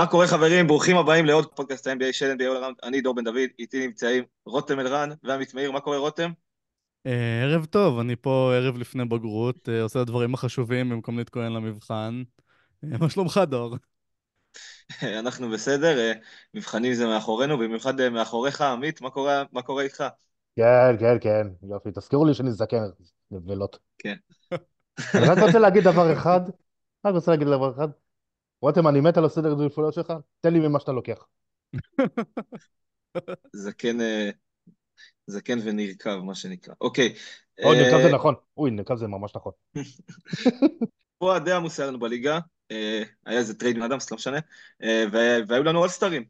מה קורה חברים? ברוכים הבאים לעוד פודקאסט ה-NBA של NBA עולם. אני דור בן דוד, איתי נמצאים רותם אלרן ועמית מאיר. מה קורה רותם? אה, ערב טוב, אני פה ערב לפני בגרות, אה, עושה את הדברים החשובים במקום להתכונן למבחן. אה, מה שלומך, דור? אנחנו בסדר, מבחנים זה מאחורינו, במיוחד מאחוריך, עמית, מה קורה, מה קורה איתך? כן, כן, כן, יופי. תזכירו לי שאני זקן, נבלות. כן. אני רק רוצה להגיד דבר אחד, רק רוצה להגיד דבר אחד. רותם, אני מת על הסדר העדיפויות שלך, תן לי ממה שאתה לוקח. זקן, אה, זקן ונרגן, מה שנקרא. אוקיי. או, נרגן אה, זה נכון. אוי, נרגן זה ממש נכון. פה הדי עמוס היה לנו בליגה, אה, היה איזה trade עם אדמס, לא משנה, וה- והיו לנו אולסטרים,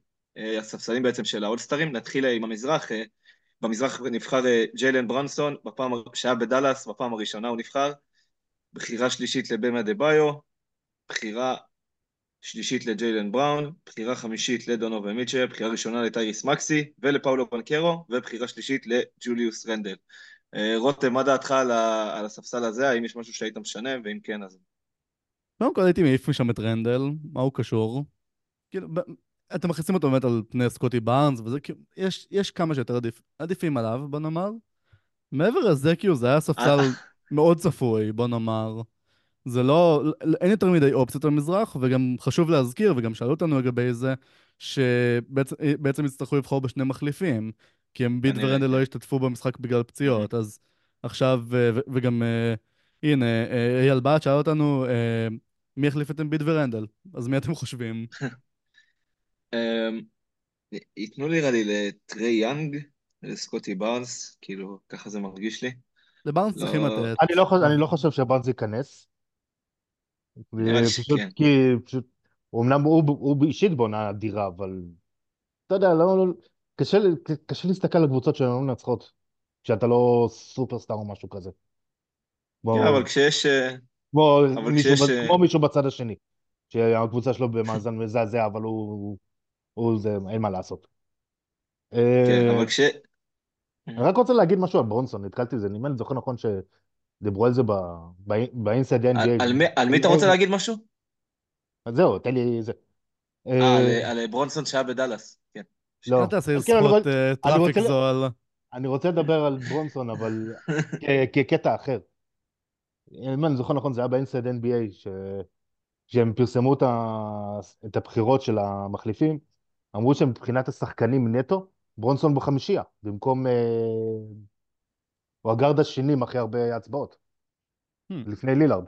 הספסלים בעצם של האולסטרים, נתחיל עם המזרח, במזרח נבחר ג'יילן ברנסון, בפעם, שהיה בדאלאס, בפעם הראשונה הוא נבחר, בחירה שלישית לבמה דה ביו, בחירה שלישית לג'יילן בראון, בחירה חמישית לדונובל מיטשל, בחירה ראשונה לטייריס מקסי ולפאולו בנקרו, ובחירה שלישית לג'וליוס רנדל. אה, רותם, מה דעתך על הספסל הזה? האם יש משהו שהיית משנה? ואם כן, אז... קודם כל הייתי מעיף משם את רנדל, מה הוא קשור? כאילו, אתם מכניסים אותו באמת על פני סקוטי בארנס, וזה כאילו, יש, יש כמה שיותר עדיף, עדיפים עליו, בוא נאמר. מעבר לזה, כאילו, זה היה ספסל אה, מאוד צפוי, בוא נאמר. זה לא, אין יותר מדי אופציות במזרח, וגם חשוב להזכיר, וגם שאלו אותנו לגבי זה, שבעצם בעצם יצטרכו לבחור בשני מחליפים, כי אמביד כנראה, ורנדל כן. לא ישתתפו במשחק בגלל. פציעות, אז עכשיו, אה, ו- וגם, אה, הנה, אה, אייל בת שאל אותנו, מי יחליף את אמביד ורנדל? אז מי אתם חושבים? אמ, ייתנו נראה לי לטרי יאנג, לסקוטי בארנס, כאילו, ככה זה מרגיש לי. לבארנס צריכים לא, לתת. אני לא חושב, אני לא חושב שבאנז ייכנס, נראה לי פשוט שכן. כי, פשוט, אמנם הוא, הוא אישית בעונה אדירה, אבל אתה יודע, לא, לא, קשה, קשה להסתכל על קבוצות שהן לא מנצחות, כשאתה לא סופרסטאר או משהו כזה. כן, אבל כשיש... אה, כמו אבל מישהו, כשיש... אה, כמו מישהו בצד השני, שהקבוצה שלו במאזן מזעזע, אבל הוא, הוא זה, אין מה לעשות. כן, אה, אבל כש... אני רק רוצה להגיד משהו על ברונסון, נתקלתי בזה, אם אני זוכר נכון שדיברו על זה באינסייד NBA. על, מי, על מי אתה רוצה להגיד משהו? אז זהו, תן לי זה. אה, על, אה, על ברונסון שהיה בדאלאס. כן. לא, כן, אני אה, רוצה זול. אני רוצה לדבר על ברונסון, אבל כ- כקטע אחר. אם אני זוכר נכון, זה היה באינסייד NBA, ש... כשהם פרסמו את, ה... את הבחירות של המחליפים, אמרו שמבחינת השחקנים נטו, ברונסון בחמישייה, במקום... הוא הגארד השני עם הכי הרבה הצבעות, Hmm, לפני לילארד.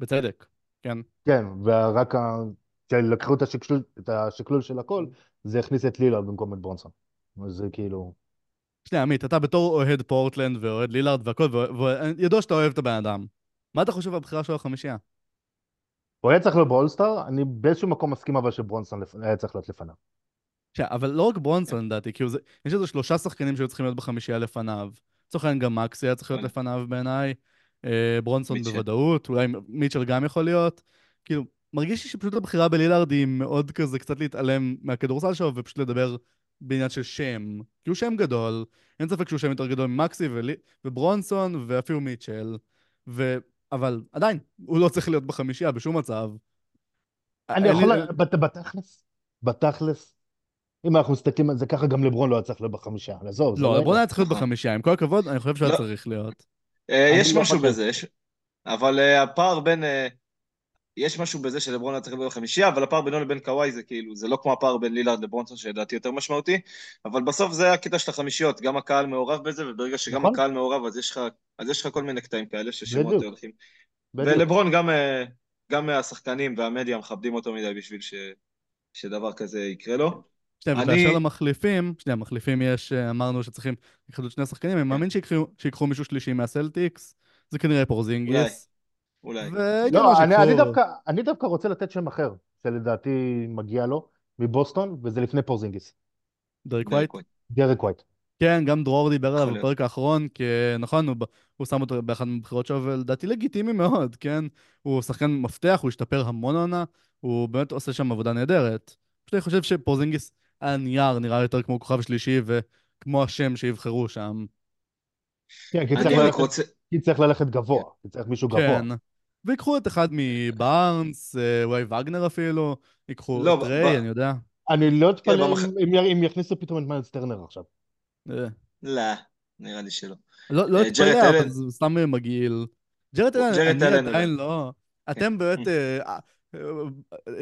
בצדק, כן. כן, ורק ה... כשלקחו את השקלול, את השקלול של הכל, זה הכניס את לילארד במקום את ברונסון. זה כאילו... שנייה, עמית, אתה בתור אוהד פורטלנד ואוהד לילארד והכל, וידוע שאתה אוהב את הבן אדם. מה אתה חושב על הבחירה שלו לחמישייה? הוא היה צריך להיות באולסטאר, אני באיזשהו מקום מסכים אבל שברונסון לפ- היה צריך להיות לפניו. אבל לא רק ברונסון לדעתי, כאילו זה, יש איזה שלושה שחקנים שהיו צריכים להיות בחמישייה לפניו. לצורך העניין גם מקסי היה צריך להיות נכון. לפניו בעיניי, אה, ברונסון מיטשל. בוודאות, אולי מיטשל גם יכול להיות. כאילו, מרגיש לי שפשוט הבחירה בלילארד היא מאוד כזה קצת להתעלם מהכדורסל שלו ופשוט לדבר בעניין של שם. כי הוא שם גדול, אין ספק שהוא שם יותר גדול ממקסי ולי, וברונסון ואפילו מיטשל. ו... אבל עדיין, הוא לא צריך להיות בחמישייה בשום מצב. אני לי- יכול, בת- בתכלס, בתכלס, אם אנחנו מסתכלים על זה ככה, גם לברון לא היה צריך להיות בחמישה, עזוב, לא, לא... לברון היה צריך להיות. בחמישייה, עם כל הכבוד, אני חושב שהיה לא. צריך להיות. אה, יש לא משהו. בזה, יש... אבל אה, הפער בין... אה, יש משהו בזה שלברון היה צריך להיות בחמישייה, אבל הפער בינו לבין קוואי זה כאילו, זה לא כמו הפער בין לילארד לברונסון שלדעתי יותר משמעותי, אבל בסוף זה הקטע של החמישיות, גם הקהל מעורב בזה, וברגע שגם נכון. הקהל מעורב אז יש לך, אז יש לך כל מיני קטעים כאלה ששמות בדיוק. הולכים. בדיוק. ולברון גם, גם השחקנים והמדיה מכבדים אותו מדי בשביל ש, שדבר כזה יקרה לו. שנייה, אני- ובאשר למחליפים, שנייה, מחליפים יש, אה, אמרנו שצריכים לקחת את שני שחקנים, אני מאמין שיקחו- שיקחו מישהו שלישי מהסלטיקס, זה כנראה פורזינגיס. אולי. לא, אני, אני. דווקא, אני דווקא רוצה לתת שם אחר, שלדעתי מגיע לו, מבוסטון, וזה לפני פורזינגיס. דרק ווייט. דרק ווייט. כן, גם דרור דיבר עליו. בפרק האחרון, כי נכון, הוא, הוא שם אותו באחת מהבחירות שלו, ולדעתי לגיטימי מאוד, כן? הוא שחקן מפתח, הוא השתפר המון עונה, הוא באמת עושה שם עבודה נהדרת. פשוט אני חושב שפורזינגיס הנייר נראה יותר כמו כוכב שלישי, וכמו השם שיבחרו שם. כן, כי צריך, ללכת, רוצה... כי צריך ללכת גבוה, כי צריך מישהו גבוה. כן. ויקחו את אחד מבארנס, אה, אולי וגנר אפילו, ייקחו לא, את ריי, ב- אני יודע. אני לא אתפלא כן, במח- אם- אם יכניסו פתאום את מיילס טרנר עכשיו. אה. לא, נראה לי שלא. לא לא אה, אתפלא, אבל זה סתם מגעיל. ג'רד אלן, אני עדיין. לא... אתם באמת...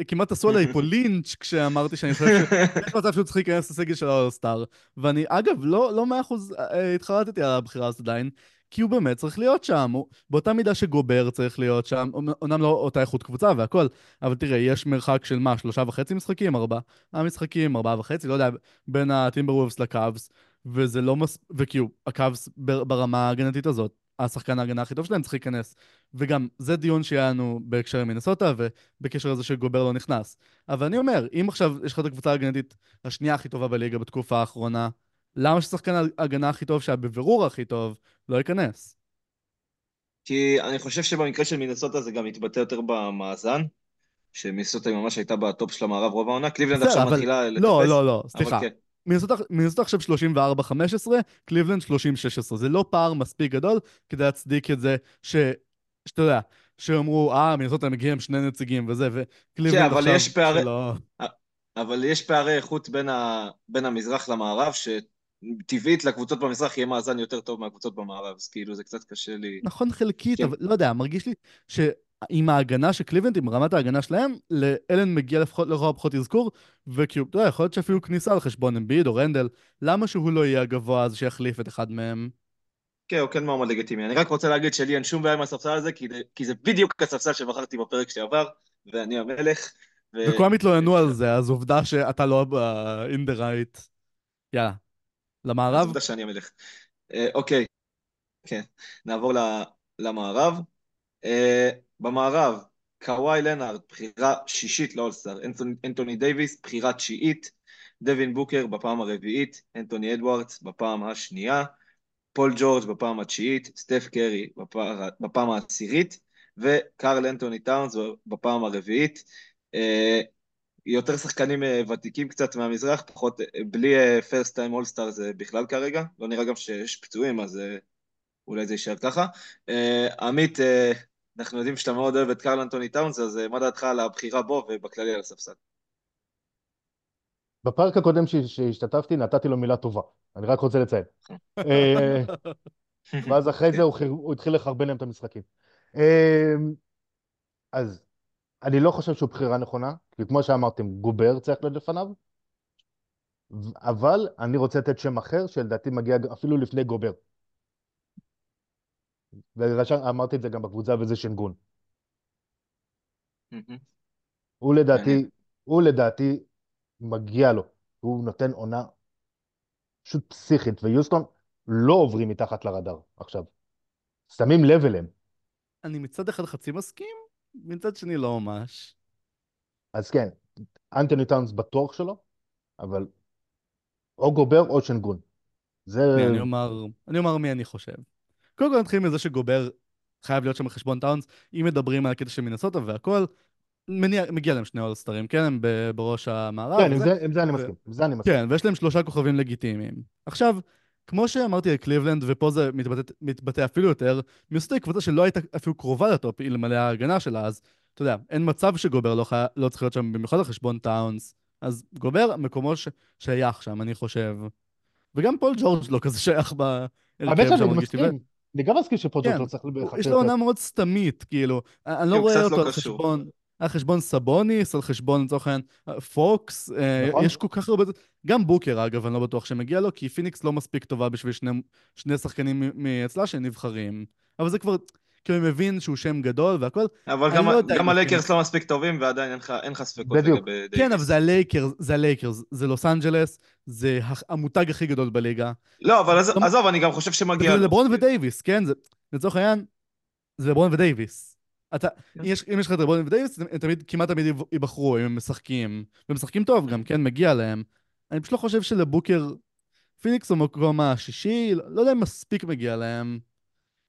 כמעט עשו עליי פה לינץ' כשאמרתי שאני חושב שיש מצב שהוא צריך להיכנס לסגל של האולסטאר. ואני, אגב, לא לא מאה אחוז אה, התחרטתי על הבחירה הזאת עדיין, כי הוא באמת צריך להיות שם. הוא- באותה מידה שגובר צריך להיות שם, אומנם לא אותה איכות קבוצה והכל, אבל תראה, יש מרחק של מה, שלושה וחצי משחקים? ארבעה משחקים, ארבעה וחצי, לא יודע, בין הטימבר וובס לקאבס. וזה לא מס... וכאילו, הקאבס בר- ברמה ההגנתית הזאת, השחקן ההגנה הכי טוב שלהם צריך להיכנס. וגם, זה דיון שהיה לנו בהקשר עם מינסוטה, ובקשר לזה שגובר לא נכנס. אבל אני אומר, אם עכשיו יש לך את הקבוצה ההגנתית השנייה הכי טובה בליגה בתקופה האחרונה, למה ששחקן ההגנה הכי טוב, שהיה בבירור הכי טוב, לא ייכנס? כי אני חושב שבמקרה של מינסוטה זה גם מתבטא יותר במאזן, שמינסוטה היא ממש הייתה ב top של המערב רוב העונה, קליבלנד עכשיו מתחילה לטפס. לא, לא, לא, סליחה. מינסוטה מינסוטה עכשיו 34-15, קליבלנד 30-16. זה לא פער מספיק גדול כדי להצדיק את זה ש... שאתה יודע, שאמרו, אה, מינסוטה מגיעים עם שני נציגים וזה, וקליבלנד כן, אבל עכשיו יש פערי- שלא... אבל יש פערי איכות בין, ה... בין המזרח למערב, שטבעית לקבוצות במזרח יהיה מאזן יותר טוב מהקבוצות במערב, אז כאילו זה קצת קשה לי... נכון חלקית, כן. אבל לא יודע, מרגיש לי שעם ההגנה של קליבלנד, עם רמת ההגנה שלהם, לאלן מגיע לפחות לכל הפחות אזכור, וכאילו, אתה יודע, יכול להיות שאפילו כניסה על חשבון אמביד או רנדל, למה שהוא לא יהיה הגבוה הזה שיחליף את אחד מהם? כן, הוא כן מועמד לגיטימי. אני רק רוצה להגיד שלי אין שום בעיה עם הספסל הזה, כי זה, כי זה בדיוק הספסל שבחרתי בפרק שעבר, ואני המלך. ו... וכולם התלוננו על זה, אז עובדה שאתה לא ב-in the right. יאללה. אז למערב? עובדה שאני המלך. אה, אוקיי, כן, נעבור למערב. במערב, קוואי לנארד, בחירה שישית לאולסטאר, אנטוני- דייוויס, בחירה תשיעית, דווין בוקר בפעם הרביעית, אנטוני אדוארדס בפעם השנייה, פול ג'ורג' בפעם התשיעית, סטף קרי בפעם העשירית, וקרל אנטוני טאונס בפעם הרביעית. אה, יותר שחקנים אה, ותיקים קצת מהמזרח, פחות, אה, בלי פרסט טיים אולסטאר זה בכלל כרגע, לא נראה גם שיש פצועים, אז אולי זה יישאר ככה. עמית, אנחנו יודעים שאתה מאוד אוהב את קרל אנטוני טאונס, אז אה, מה דעתך על הבחירה בו ובכללי על הספסל? בפרק הקודם שהשתתפתי נתתי לו מילה טובה, אני רק רוצה לציין. אה, ואז אחרי זה הוא התחיל לחרבן להם את המשחקים. אה, אז אני לא חושב שהוא בחירה נכונה, כי כמו שאמרתם, גובר צריך להיות לפניו, אבל אני רוצה לתת שם אחר שלדעתי מגיע אפילו לפני גובר. ואמרתי את זה גם בקבוצה וזה שנגון. הוא לדעתי. הוא לדעתי מגיע לו, הוא נותן עונה פשוט פסיכית, ויוסטון לא עוברים מתחת לרדאר עכשיו. שמים לב אליהם. אני מצד אחד חצי מסכים, מצד שני לא ממש. אז כן, אנטוני טאונס בטוח שלו, אבל או גובר או שנגון. זה... אני אומר, אני אומר מי אני חושב. קודם כל נתחיל מזה שגובר חייב להיות שם בחשבון טאונס, אם מדברים על הקטע של מינסוטה והכל, מניע, מגיע להם שני אולסטרים, כן? הם ב- בראש המערב. כן, עם. זה, עם זה אני מסכים, עם זה אני מסכים. כן, ויש להם שלושה כוכבים לגיטימיים. עכשיו, כמו שאמרתי על קליבלנד, ופה זה מתבטא, מתבטא אפילו יותר, מינסוטה היא קבוצה שלא הייתה אפילו קרובה ל top, אלמלא ההגנה שלה, אז אתה יודע, אין מצב שגובר לא, חי... לא צריך להיות שם, במיוחד על חשבון טאונס. אז גובר, מקומו ש... שייך שם, אני חושב. וגם פול ג'ורג' לא כזה שייך האמת בהרכב שאני שם, מרגיש לי. אני גם מסכים שפוג'ו כן, לא צריך הוא- בחצי יש לו עונה מאוד סתמית, כאילו. אני לא הוא רואה קצת אותו לא על. חשבון, על חשבון סבוניס, על חשבון, לצורך העניין, פוקס. אה, נכון. יש כל כך הרבה... גם בוקר, אגב, אני לא בטוח שמגיע לו, כי פיניקס לא מספיק טובה בשביל שני, שני שחקנים מ- מאצלה שנבחרים. אבל זה כבר, כאילו, מבין שהוא שם גדול והכל. אבל גם, לא גם אם הלייקרס לא מספיק טובים, ועדיין אין לך, אין לך ספקות בדיוק. לגבי דייוויס. כן, אבל זה הלייקרס, זה הלייקרס, זה לוס אנג'לס, זה המותג הכי גדול בליגה. לא, אבל עזוב, לא- עזוב, אני גם חושב שמגיע זה. לברון ודייוויס, כן? זה, לצורך העניין, זה לברון ודייוויס. אתה, כן. יש, אם יש לך את לברון ודייוויס, הם תמיד, כמעט תמיד יב- ייבחרו, אם הם משחקים. והם משחקים טוב גם, כן? מגיע להם. אני פשוט לא חושב שלבוקר, פיניקס במקום השישי, לא, לא יודע אם מספיק מגיע להם.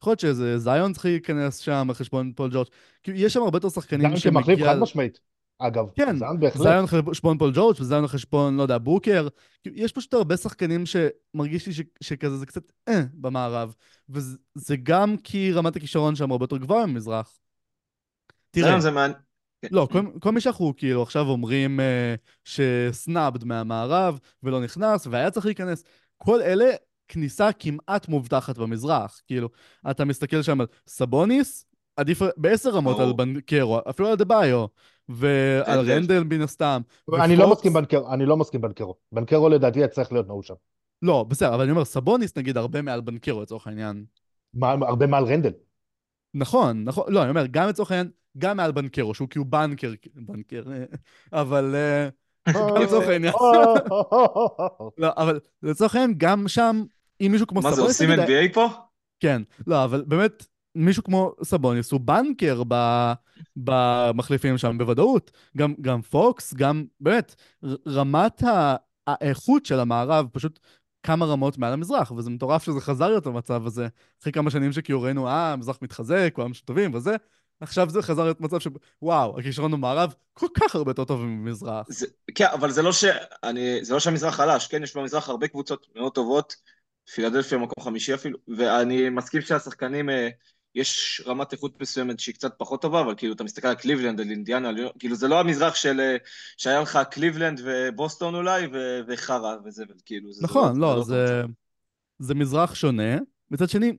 יכול להיות שאיזה זיון צריך להיכנס שם על חשבון פול ג'ורג'. כאילו, יש שם הרבה יותר שחקנים זיון כמחליף שמגיע... חד משמעית. אגב, כן, זיון בהחלט. זיון על חשבון פול ג'ורג' וזיון על חשבון, לא יודע, בוקר. כאילו, יש פשוט הרבה שחקנים שמרגיש לי ש, שכזה זה קצת אה במערב. וזה זה גם כי רמת הכישרון שם הרבה יותר גבוהה במזרח. תראה, זה מעניין. לא, כל, כל מי שאנחנו כאילו עכשיו אומרים אה, שסנאבד מהמערב ולא נכנס והיה צריך להיכנס, כל אלה כניסה כמעט מובטחת במזרח. כאילו, אתה מסתכל שם על סבוניס, עדיף בעשר רמות. על בנקרו, אפילו על אדבאיו, ועל רנדל. רנדל מן הסתם. אני לא מסכים בנקרו, אני לא מסכים בנקרו. בנקרו לדעתי היה צריך להיות נעול שם. לא, בסדר, אבל אני אומר, סבוניס נגיד הרבה מעל בנקרו לצורך העניין. מה- הרבה מעל רנדל. נכון, נכון, לא, אני אומר, גם לצורך העניין, גם מעל בנקרו, שהוא כאילו בנקר, בנקר, אבל... אה, גם לצורך העניין. לא, אבל לצורך העניין, גם שם, אם מישהו כמו מה זה, סבוניס, עושים NBA פה? כן, לא, אבל באמת, מישהו כמו סבוניס הוא בנקר ב, במחליפים שם בוודאות. גם, גם פוקס, גם, באמת, רמת ה- האיכות של המערב פשוט כמה רמות מעל המזרח, וזה מטורף שזה חזר להיות המצב הזה. אחרי כמה שנים שכאילו ראינו, אה, המזרח מתחזק, כולם שטובים וזה, עכשיו זה חזר להיות מצב ש... וואו, הכישרון במערב כל כך הרבה יותר טוב ממזרח. זה, כן, אבל זה לא, ש... אני, זה לא שהמזרח חלש, כן, יש במזרח הרבה קבוצות מאוד טובות, פילדלפיה מקום חמישי אפילו, ואני מסכים שהשחקנים, אה, יש רמת איכות מסוימת שהיא קצת פחות טובה, אבל כאילו, אתה מסתכל על קליבלנד, על אינדיאנה, על... כאילו, זה לא המזרח של... אה, שהיה לך קליבלנד ובוסטון אולי, ו... וחרא וזה, כאילו, זה נכון, זה לא, לא זה, זה מזרח שונה. מצד שני,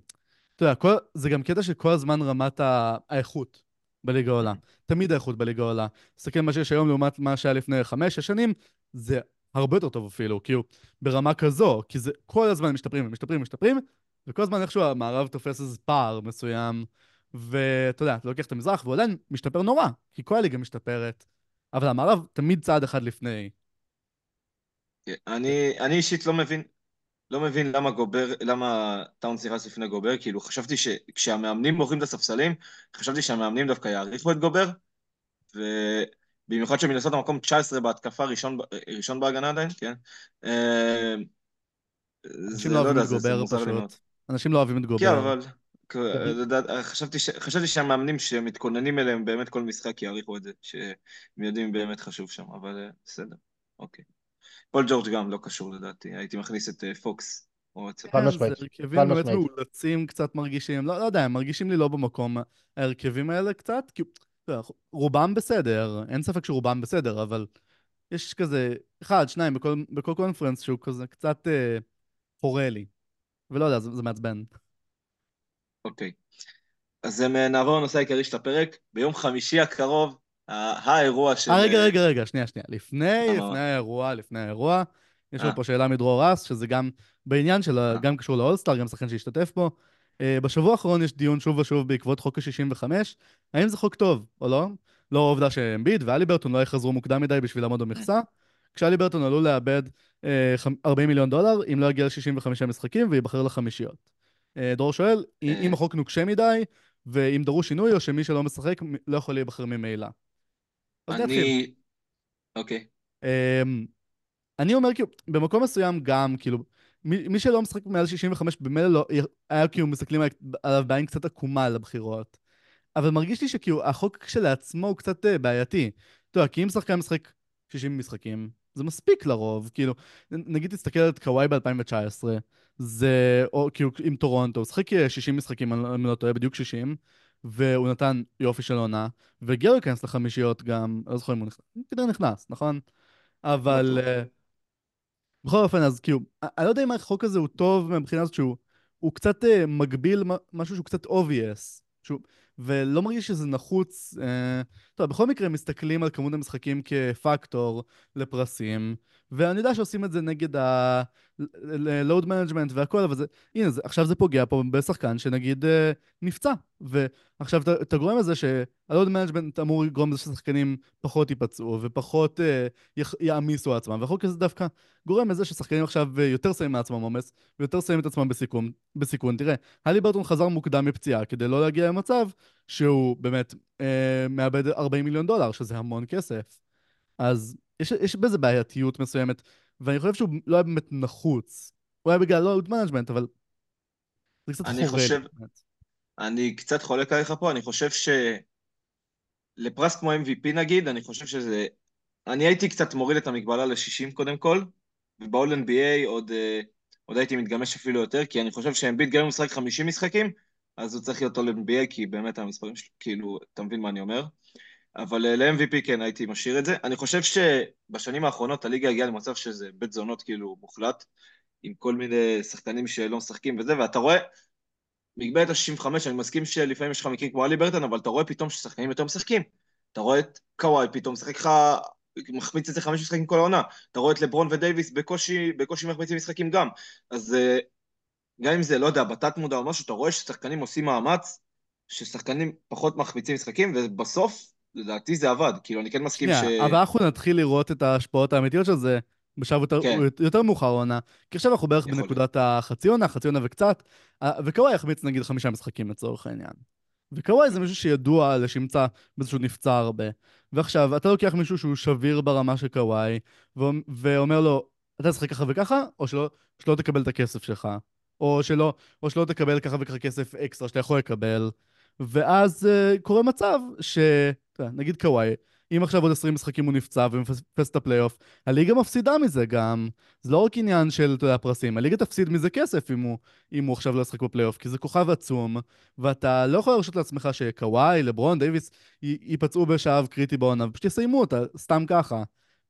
אתה יודע, כל, זה גם קטע שכל הזמן רמת ה- האיכות בליגה עולה. תמיד האיכות בליגה עולה. תסתכל מה שיש היום לעומת מה שהיה לפני חמש-שש שנים, זה הרבה יותר טוב אפילו, כאילו, ברמה כזו, כי זה כל הזמן משתפרים ומשתפרים ומשתפרים, וכל הזמן איכשהו המערב תופס איזה פער מסוים, ואתה יודע, אתה לוקח את המזרח והוא עדיין משתפר נורא, כי כל הליגה משתפרת, אבל המערב תמיד צעד אחד לפני. אני, אני אישית לא מבין, לא מבין למה גובר, למה טאונס נכנס לפני גובר, כאילו חשבתי שכשהמאמנים מוכרים את הספסלים, חשבתי שהמאמנים דווקא יעריכו את גובר, ובמיוחד שמנסות המקום 19 בהתקפה, ראשון, ראשון בהגנה עדיין, כן? אה, אנשים זה, לא לא אוהבים את גובר. פשוט. אנשים לא אוהבים את כן, גובר. אבל לדעת- חשבתי, ש... חשבתי שהמאמנים שמתכוננים אליהם באמת כל משחק יעריכו את זה, שהם יודעים באמת חשוב שם, אבל אה, בסדר, אוקיי. פול ג'ורג' גם לא קשור לדעתי, הייתי מכניס את אה, פוקס. חד כן, משמעית, זה חד הרכבים באמת משמעית. מאולצים קצת מרגישים, לא, לא יודע, הם מרגישים לי לא במקום ההרכבים האלה קצת, כי רובם בסדר, אין ספק שרובם בסדר, אבל יש כזה אחד, שניים בכל, בכל קונפרנס שהוא כזה קצת אה, חורה לי, ולא יודע, זה, זה מעצבן. אוקיי. אז אה, נעבור לנושא העיקרי של הפרק. ביום חמישי הקרוב, האירוע של... אה, רגע, רגע, רגע, שנייה, שנייה. לפני? לפני האירוע, לפני האירוע, יש לנו אה. פה שאלה מדרור אס, שזה גם בעניין של, אה. גם קשור לאולסטאר, גם שחקן שהשתתף בו. אה, בשבוע האחרון יש דיון שוב ושוב בעקבות חוק ה-65, האם זה חוק טוב או לא? לא העובדה שאמביד ואליברטון לא יחזרו מוקדם מדי בשביל לעמוד במכסה, כשאליברטון עלול לאבד אה, חמ- 40 מיליון דולר אם לא יגיע ל-65 משחקים וייבחר לחמישיות. אה, דרור שואל, אה. אם החוק נוקשה מדי, ואם דרוש שינוי, או שמי שלא משחק לא יכול להיבחר ממילא. אני... אוקיי. אמ, אני אומר כאילו, במקום מסוים גם, כאילו, מי, מי שלא משחק מעל 65 במילא לא, היה כאילו מסתכלים עליו בעין קצת עקומה לבחירות. אבל מרגיש לי שכאילו החוק כשלעצמו הוא קצת אה, בעייתי. אתה יודע, כי אם שחקן משחק 60 משחקים, זה מספיק לרוב. כאילו, נגיד תסתכל על קוואי ב-2019, זה, או כאילו עם טורונטו, הוא שחק אה, 60 משחקים, אני לא- טועה, בדיוק 60, והוא נתן יופי של עונה, והגיע להיכנס לחמישיות גם, לא זוכר אם הוא נכנס, כנראה נכנס, נכון? אבל... בכל אופן, אז כאילו, אני לא יודע אם החוק הזה הוא טוב מהבחינה הזאת שהוא הוא קצת אה, מגביל משהו שהוא קצת obvious, שהוא, ולא מרגיש שזה נחוץ. אה, טוב, בכל מקרה מסתכלים על כמות המשחקים כפקטור לפרסים, ואני יודע שעושים את זה נגד ה-load management והכל, אבל זה, הנה, זה, עכשיו זה פוגע פה בשחקן שנגיד אה, נפצע, ועכשיו אתה, גורם לזה שה-load management אמור לגרום לזה ששחקנים פחות ייפצעו ופחות אה, יח- יעמיסו על עצמם, והחוק הזה דווקא גורם לזה ששחקנים עכשיו אה, יותר שמים מעצמם עומס, ויותר שמים את עצמם בסיכון. בסיכון. תראה, הלי ברטון חזר מוקדם מפציעה כדי לא להגיע למצב שהוא באמת אה, מאבד 40 מיליון דולר, שזה המון כסף. אז יש, יש בזה בעייתיות מסוימת, ואני חושב שהוא לא היה באמת נחוץ. הוא היה בגלל load management, אבל זה קצת. לי, חושב- באמת. אני קצת חולק עליך פה, אני חושב ש... לפרס כמו MVP נגיד, אני חושב שזה... אני הייתי קצת מוריד את המגבלה ל-60 קודם כל, וב-all NBA עוד, אה, עוד הייתי מתגמש אפילו יותר, כי אני חושב שאמביט גם אם הוא משחק 50 משחקים, אז הוא צריך להיות All-NBA, כי באמת המספרים שלו, כאילו, אתה מבין מה אני אומר? אבל אה, ל-MVP כן, הייתי משאיר את זה. אני חושב שבשנים האחרונות הליגה הגיעה למצב שזה בית זונות כאילו מוחלט, עם כל מיני שחקנים שלא משחקים וזה, ואתה רואה, מגבלת ה-65, אני מסכים שלפעמים יש לך מקרים כמו אלי ברטון, אבל אתה רואה פתאום ששחקנים יותר משחקים. אתה רואה את קוואי פתאום משחק לך, מחמיץ איזה חמש משחקים כל העונה. אתה רואה את לברון ודייוויס בקושי, בקושי מחמיצים משחקים גם. אז אה, גם אם זה, לא יודע, בתת מודע או משהו, אתה רואה ששחקנים עושים מאמץ, ששחקנים פחות מחמיצים משחקים, ובסוף, לדעתי זה עבד. כאילו, אני כן מסכים ש... אבל אנחנו נתחיל לראות את ההשפעות האמיתיות של זה בשלב יותר, כן. יותר מאוחר עונה. כי עכשיו אנחנו בערך בנקודת החצי עונה, חצי עונה וקצת, וקוואי יחמיץ נגיד חמישה משחקים לצורך העניין. וקוואי זה מישהו שידוע לשמצה בזה שהוא נפצע הרבה. ועכשיו, אתה לוקח מישהו שהוא שביר ברמה של קוואי, ואומ- ואומר לו, אתה תשחק ככה וככה, או שלא, שלא תקבל את הכסף שלך. או שלא, או שלא תקבל ככה וככה כסף אקסטרה שאתה יכול לקבל. ואז אה, קורה מצב ש... נגיד קוואי, אם עכשיו עוד 20 משחקים הוא נפצע ומפספס את הפלייאוף, הליגה מפסידה מזה גם. זה לא רק עניין של, אתה יודע, פרסים, הליגה תפסיד מזה כסף אם הוא, אם הוא עכשיו לא ישחק בפלייאוף, כי זה כוכב עצום, ואתה לא יכול להרשות לעצמך שקוואי, לברון, דייוויס, ייפצעו בשלב קריטי בעונה, ופשוט יסיימו אותה, סתם ככה.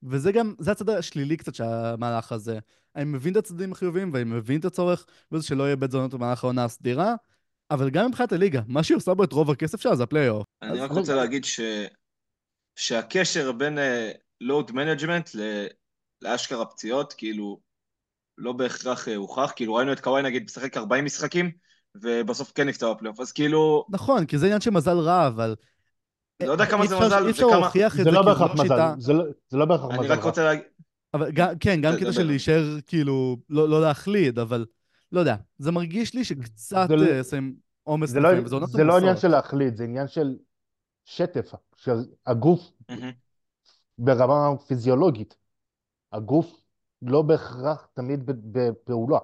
וזה גם, זה הצד השלילי קצת של המהלך הזה. אני מבין את הצדדים החיוביים, ואני מבין את הצורך בזה שלא יהיה בית זונות במהלך העונה הסדירה, אבל גם מבחינת הליגה, מה שהיא עושה בו את רוב הכסף שלה זה הפלייאוף. אני רק. רוצה להגיד ש... שהקשר בין load management לאשכרה פציעות, כאילו, לא בהכרח אה, הוכח, כאילו ראינו את קוואי נגיד משחק 40 משחקים, ובסוף כן נפצע בפלייאוף, אז כאילו, נכון, כי זה עניין של מזל רע, אבל... לא יודע כמה אי זה מזל אי אפשר. להוכיח את זה זה, לא בהכרח זו מזל, שיטה... זה לא- זה לא בהכרח אני מזל. רק רוצה להגיד, אבל כן, גם קטע של דבר. להישאר, כאילו, לא, לא להחליד, אבל לא יודע, זה מרגיש לי שקצת זה לא- אה, שמים עומס זה לא- לפעמים, וזה עונות זה לא עניין. של להחליט, זה עניין של שטף, שהגוף מהמם. ברמה פיזיולוגית, הגוף לא בהכרח תמיד ב- בפעולה.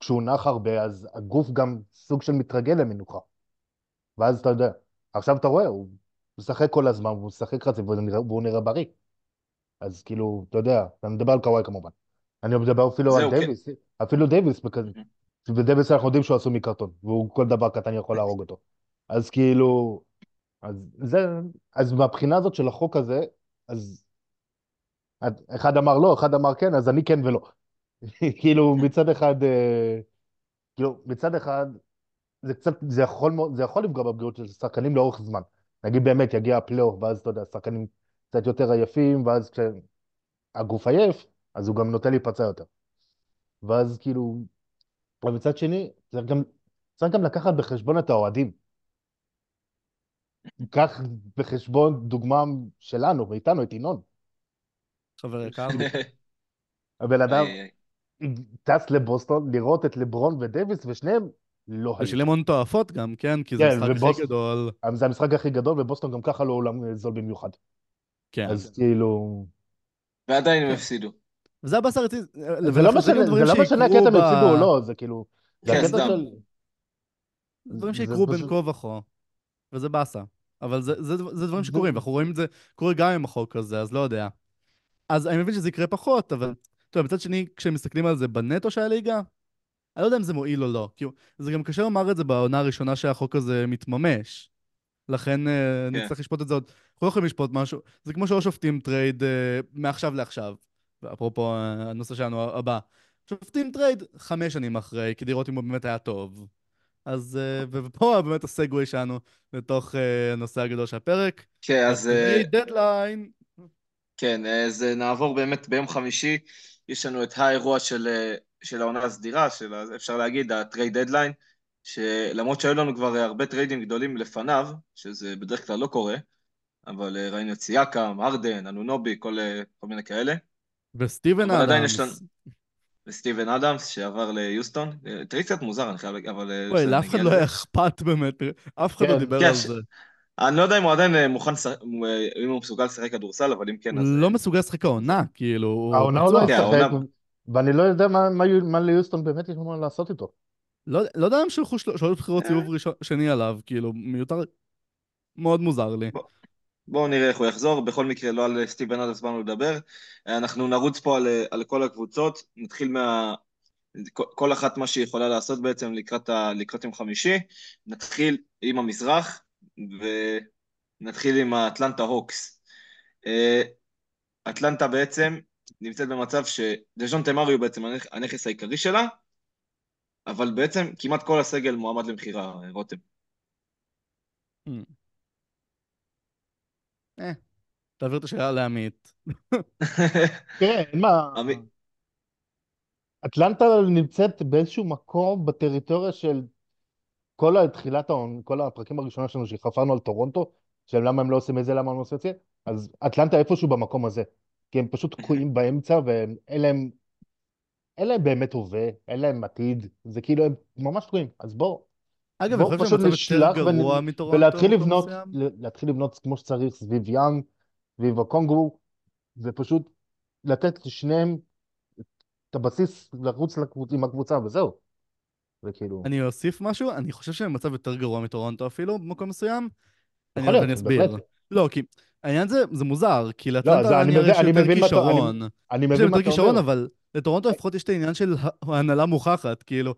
כשהוא נח הרבה, אז הגוף גם סוג של מתרגל למנוחה. ואז אתה יודע, עכשיו אתה רואה, הוא משחק כל הזמן, הוא משחק רציף והוא נראה- והוא נראה בריא. אז כאילו, אתה יודע, אני מדבר על קוואי כמובן. אני מדבר אפילו על כן. אפילו דייוויס, בכזה- ודייוויס אנחנו יודעים שהוא עשוי מקרטון, והוא כל דבר קטן יכול להרוג אותו. אז כאילו, אז זה, אז מהבחינה הזאת של החוק הזה, אז אחד אמר לא, אחד אמר כן, אז אני כן ולא. כאילו מצד אחד, אה, כאילו מצד אחד, זה קצת, זה יכול, זה יכול לפגוע בבריאות של שחקנים לאורך זמן. נגיד באמת יגיע הפלייאוף, ואז אתה יודע, שחקנים קצת יותר עייפים, ואז כשהגוף עייף, אז הוא גם נוטה להיפצע יותר. ואז כאילו, אבל מצד שני, צריך גם, צריך גם לקחת בחשבון את האוהדים. קח בחשבון דוגמה שלנו, ואיתנו, את ינון. חבר יקר. הבן אדם. טס לבוסטון לראות את לברון ודייוויס, ושניהם לא היו. ושילם הון תועפות גם, כן? כי זה כן, המשחק הכי ובוס- גדול. זה המשחק הכי גדול, ובוסטון גם ככה לא עולם זול במיוחד. כן. אז כאילו... ועדיין הם הפסידו. וזה הבאסה הרציני. זה לא משנה, זה לא משנה הקטע או לא, זה כאילו... זה כן, סתם. דברים שיקרו בין כה וכה. וזה באסה. אבל זה, זה, זה דברים שקורים, ואנחנו רואים את זה קורה גם עם החוק הזה, אז לא יודע. אז אני מבין שזה יקרה פחות, אבל... טוב, מצד שני, כשמסתכלים על זה בנטו של הליגה, אני לא יודע אם זה מועיל או לא. כאילו, זה גם קשה לומר את זה בעונה הראשונה שהחוק הזה מתממש. לכן אה, כן. נצטרך לשפוט את זה עוד. אנחנו לא יכולים לשפוט משהו. זה כמו שלא שופטים trade אה, מעכשיו לעכשיו. אפרופו אה, הנושא שלנו הבא. שופטים trade חמש שנים אחרי, כדי לראות אם הוא באמת היה טוב. אז, אה, ופה באמת ה segue שלנו לתוך אה, הנושא הגדול של הפרק. כן, אז... אה, דדליין. כן, אז אה, נעבור באמת ביום חמישי, יש לנו את האירוע של, אה, של העונה הסדירה, של, אפשר להגיד, ה trade deadline, שלמרות שהיו לנו כבר אה, הרבה טריידים גדולים לפניו, שזה בדרך כלל לא קורה, אבל אה, ראינו את סיאקם, הארדן, אנונובי, כל, אה, כל מיני כאלה, וסטיבן אבל עדיין אדמס. יש לנו- וסטיבן אדמס שעבר ליוסטון, אה, trade קצת מוזר, אני חייב להגיד, אבל... אה, וואי, בסדר, לאף אחד לא. היה אכפת באמת, אף אחד לא כן, דיבר כן, על זה. אני לא יודע אם הוא עדיין אה, מוכן, לשחק- אם הוא מסוגל לשחק כדורסל, אבל אם כן, אז... לא מסוגל לשחק העונה, כאילו, העונה הוא. לא כן, ישחק, העונה- ואני לא יודע מה- ליוסטון באמת יש מה לעשות איתו. לא לא יודע אם שלחו של- שלוש בחירות. סיבוב שני עליו, כאילו, מיותר, מאוד מוזר לי. בואו נראה איך הוא יחזור, בכל מקרה לא על סטיבן אדמס באנו לדבר. אנחנו נרוץ פה על, על כל הקבוצות, נתחיל מה, כל אחת מה שהיא יכולה לעשות בעצם לקראת, ה, לקראת יום חמישי. נתחיל עם המזרח, ונתחיל עם האטלנטה הוקס. אה, אטלנטה בעצם נמצאת במצב שדז'ון תמרי הוא בעצם הנכס העיקרי שלה, אבל בעצם כמעט כל הסגל מועמד למכירה, רותם. Hmm. אה, תעביר את השאלה לעמית. תראה, אין מה... אטלנטה נמצאת באיזשהו מקום בטריטוריה של כל תחילת העון, כל הפרקים הראשונים שלנו שחפרנו על טורונטו, של למה הם לא עושים את זה, למה הם לא עושים את זה, אז אטלנטה איפשהו במקום הזה. כי הם פשוט תקועים באמצע ואין להם, אין להם באמת הווה, אין להם עתיד, זה כאילו הם ממש תקועים, אז בוא, אגב, אני חושב שהמצב יותר גרוע מטורונטו. ולהתחיל לבנות, להתחיל לבנות כמו שצריך סביב יאנג, סביב הקונגו, ופשוט לתת לשניהם את הבסיס לרוץ עם הקבוצה וזהו. וכאילו... אני אוסיף משהו, אני חושב שהם במצב יותר גרוע מטורונטו אפילו במקום מסוים. יכול להיות, בהחלט. לא, כי העניין זה, זה מוזר, כי לא, לאטלנטה נראה שיש יותר כישרון. אני מבין מה אתה אומר. אבל לטורונטו לפחות יש את העניין של הנהלה מוכחת, כאילו,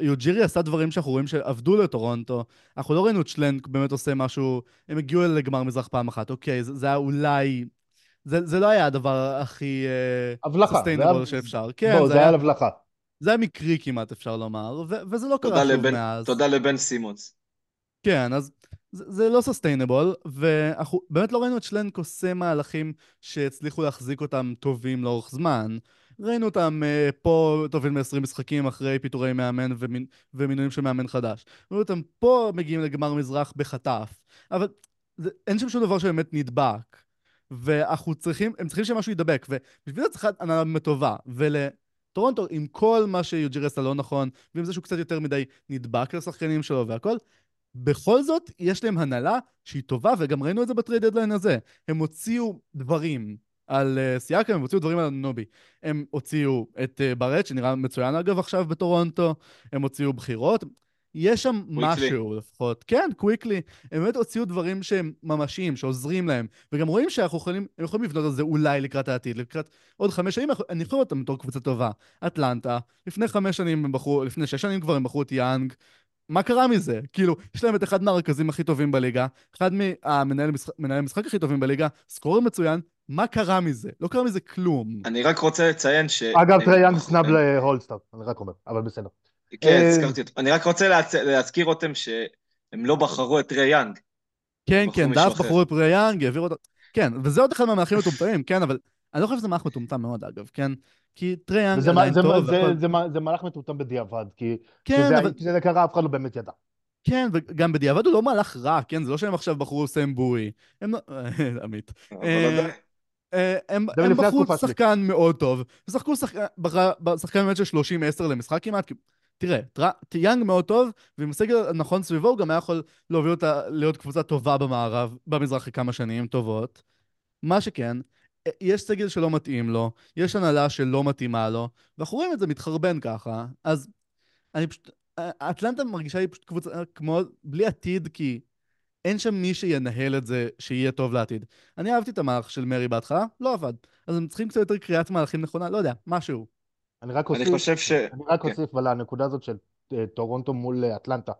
יוג'ירי עשה דברים שאנחנו רואים שעבדו לטורונטו, אנחנו לא ראינו את שלנק באמת עושה משהו, הם הגיעו לגמר מזרח פעם אחת, אוקיי, זה, זה היה אולי... זה, זה לא היה הדבר הכי... הבלחה. שאפשר. כן, בוא, זה, זה היה הבלחה. זה היה מקרי כמעט, אפשר לומר, ו- וזה לא קרה שוב לבן, מאז. תודה לבן סימונס. כן, אז זה, זה לא סוסטיינבול, ואנחנו באמת לא ראינו את שלנק עושה מהלכים שהצליחו להחזיק אותם טובים לאורך זמן. ראינו אותם אה, פה טובים מ-20 משחקים אחרי פיטורי מאמן ומינ... ומינויים של מאמן חדש. ראינו אותם פה מגיעים לגמר מזרח בחטף. אבל זה, אין שם שום דבר שבאמת נדבק. ואנחנו צריכים, הם צריכים שמשהו ידבק, ובשביל זה צריכה הנהלה באמת טובה. ולטורונטו, עם כל מה שיוג'ירי עשה לא נכון, ועם זה שהוא קצת יותר מדי נדבק לשחקנים שלו והכל, בכל זאת, יש להם הנהלה שהיא טובה, וגם ראינו את זה ב trade deadline הזה. הם הוציאו דברים על uh, סייקם, הם הוציאו דברים על נובי. הם הוציאו את uh, ברט, שנראה מצוין אגב עכשיו בטורונטו, הם הוציאו בחירות. יש שם quickly. משהו לפחות. כן, קוויקלי. הם באמת הוציאו דברים שהם ממשיים, שעוזרים להם. וגם רואים שאנחנו יכולים, הם יכולים לבנות על זה אולי לקראת העתיד, לקראת עוד חמש שנים, אני יכול אותם בתור קבוצה טובה. אטלנטה, לפני חמש שנים הם בחרו, לפני שש שנים כבר הם בחרו את יאנג. מה קרה מזה? כאילו, יש להם את אחד מהרכזים הכי טובים בליגה, אחד מהמנהל משחק, המשחק הכי טובים בליגה, scorer מצוין, מה קרה מזה? לא קרה מזה כלום. אני רק רוצה לציין ש... אגב, טרי יאנג snub ל All-Star, אני רק אומר, אבל בסדר. כן, אה, הזכרתי אותו. אני רק רוצה להזכיר אותם שהם לא בחרו את טרי יאנג. כן, כן, דאלאס בחרו את טרי יאנג, העבירו אותו... כן, וזה עוד אחד מהמהלכים מטומטמים, כן, אבל אני לא חושב שזה מהלך מטומטם מאוד, אגב, כן? כי טרי יאנג עדיין טוב. זה, זה, זה, זה מהלך מטומטם בדיעבד, כי כן, כשזה, אבל... כשזה קרה אף אחד לא באמת ידע. כן, וגם בדיעבד הוא לא מהלך רע, כן? זה לא שהם עכשיו בחרו סם בואי. הם לא... עמית. אה, אה, הם, הם בחרו שחקן מאוד טוב, ושחקו שחקן, שחקן באמת של 30-10 למשחק כמעט, תראה, יאנג מאוד טוב, ועם הסגל הנכון סביבו הוא גם היה יכול להוביל אותה להיות קבוצה טובה במערב, במזרח כמה שנים טובות. מה שכן, יש סגל שלא מתאים לו, יש הנהלה שלא מתאימה לו, ואנחנו רואים את זה מתחרבן ככה. אז אני פשוט... אטלנטה מרגישה לי פשוט קבוצה כמו בלי עתיד, כי אין שם מי שינהל את זה שיהיה טוב לעתיד. אני אהבתי את המהלך של מרי בהתחלה, לא עבד. אז הם צריכים קצת יותר קריאת מהלכים נכונה, לא יודע, משהו. אני רק אוסיף, אני חושב ש... אני רק כן. אוסיף על הנקודה הזאת של אה, טורונטו מול אה, אטלנטה.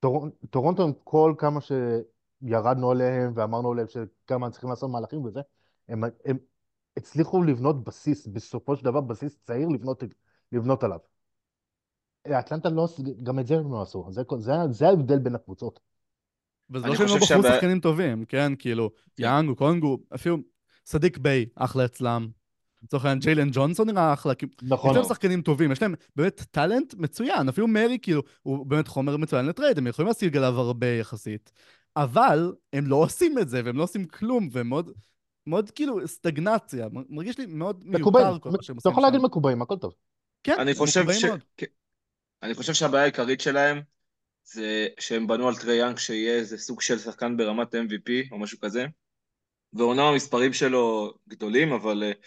טור... טורונטו עם כל כמה שירדנו עליהם ואמרנו להם שכמה הם צריכים לעשות מהלכים וזה, הם, הם הצליחו לבנות בסיס, בסופו של דבר בסיס צעיר לבנות, לבנות עליו. אטלנטה לא, גם את זה הם לא עשו, זה, זה, זה ההבדל בין הקבוצות. וזה לא שהם לא בחרו שחקנים טובים, כן? כאילו, כן. יאנג, אוקונגוו, אפילו סדיק ביי, אחלה אצלם. לצורך העניין ג'יילן ג'ונסון נראה אחלה, נכון. יש להם שחקנים טובים, יש להם באמת talent מצוין, אפילו מרי כאילו, הוא באמת חומר מצוין ל trade, הם יכולים להשיג עליו הרבה יחסית. אבל הם לא עושים את זה, והם לא עושים כלום, והם מאוד, מאוד כאילו סטגנציה, מרגיש לי מאוד מיותר כל מה שהם עושים אתה יכול להגיד מקובעים, הכל טוב. כן, אני חושב ש... כן. אני חושב שהבעיה העיקרית שלהם זה שהם בנו על טרי יאנג שיהיה איזה סוג של שחקן ברמת MVP או משהו כזה. ואומנם המספרים שלו גדולים, אבל uh,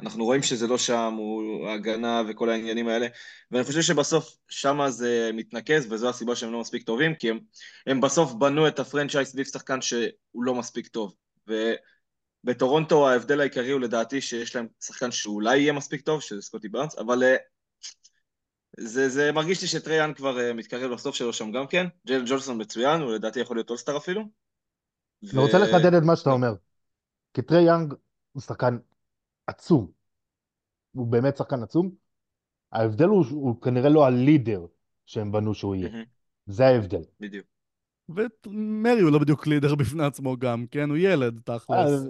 אנחנו רואים שזה לא שם, הוא הגנה וכל העניינים האלה. ואני חושב שבסוף שם זה מתנקז, וזו הסיבה שהם לא מספיק טובים, כי הם, הם בסוף בנו את ה franchise סביב שחקן שהוא לא מספיק טוב. ובטורונטו ההבדל העיקרי הוא לדעתי שיש להם שחקן שאולי יהיה מספיק טוב, שזה סקוטי בארנס, אבל אה, זה, זה מרגיש לי שטריי יאנג כבר אה, מתקרב לסוף שלו שם גם כן. ג'יילן ג'ונסון מצוין, הוא לדעתי יכול להיות All-Star אפילו. אני רוצה לחדד את מה שאתה אומר. כי טריי יאנג הוא שחקן עצום. הוא באמת שחקן עצום. ההבדל הוא הוא כנראה לא ה leader שהם בנו שהוא יהיה. מהמם, זה ההבדל. בדיוק. ומרי הוא לא בדיוק לידר בפני עצמו גם, כן? הוא ילד, אה, תכלס.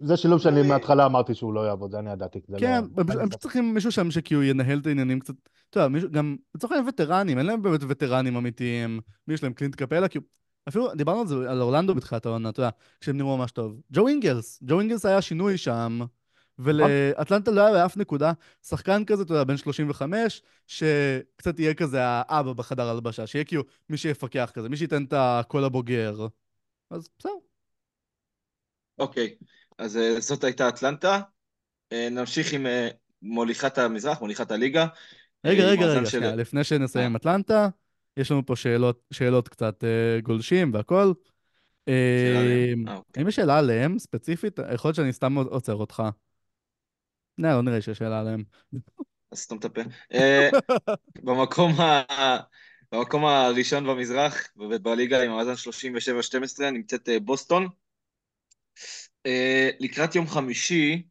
זה שילוב שאני הוא- מההתחלה אמרתי שהוא לא יעבוד, זה אני ידעתי. כן, לא- הם פשוט- הם פשוט צריכים מישהו שם שכאילו ינהל את העניינים קצת, אתה יודע, גם לצורך העניין וטרנים, אין להם באמת וטרנים אמיתיים, מי יש להם קלינט קפלה, כאילו, אפילו דיברנו על זה, על אורלנדו בתחילת העונה, אתה יודע, כשהם נראו ממש טוב. ג'ו אינגלס, ג'ו אינגלס היה שינוי שם, ולאטלנטה לא היה באף נקודה שחקן כזה, אתה יודע, בן 35, שקצת יהיה כזה האבא בחדר הלבשה, שיהיה כאילו מי שיפקח כזה, מי שייתן את הקול הבוגר. אז בסדר. אוקיי, אז אה, זאת הייתה אטלנטה. אה, נמשיך עם אה, מוליכת המזרח, מוליכת הליגה. רגע, רגע, רגע, שנייה, לפני שנסיים אה. אטלנטה, יש לנו פה שאלות, שאלות קצת אה, גולשים והכל. שאלה אה, אוקיי. האם יש שאלה עליהם ספציפית? יכול להיות שאני סתם עוצר אותך. לא, לא נראה שיש שאלה עליהם. אז סתום את הפה. במקום הראשון במזרח, בליגה עם המאזן 37-12, נמצאת בוסטון. לקראת יום חמישי,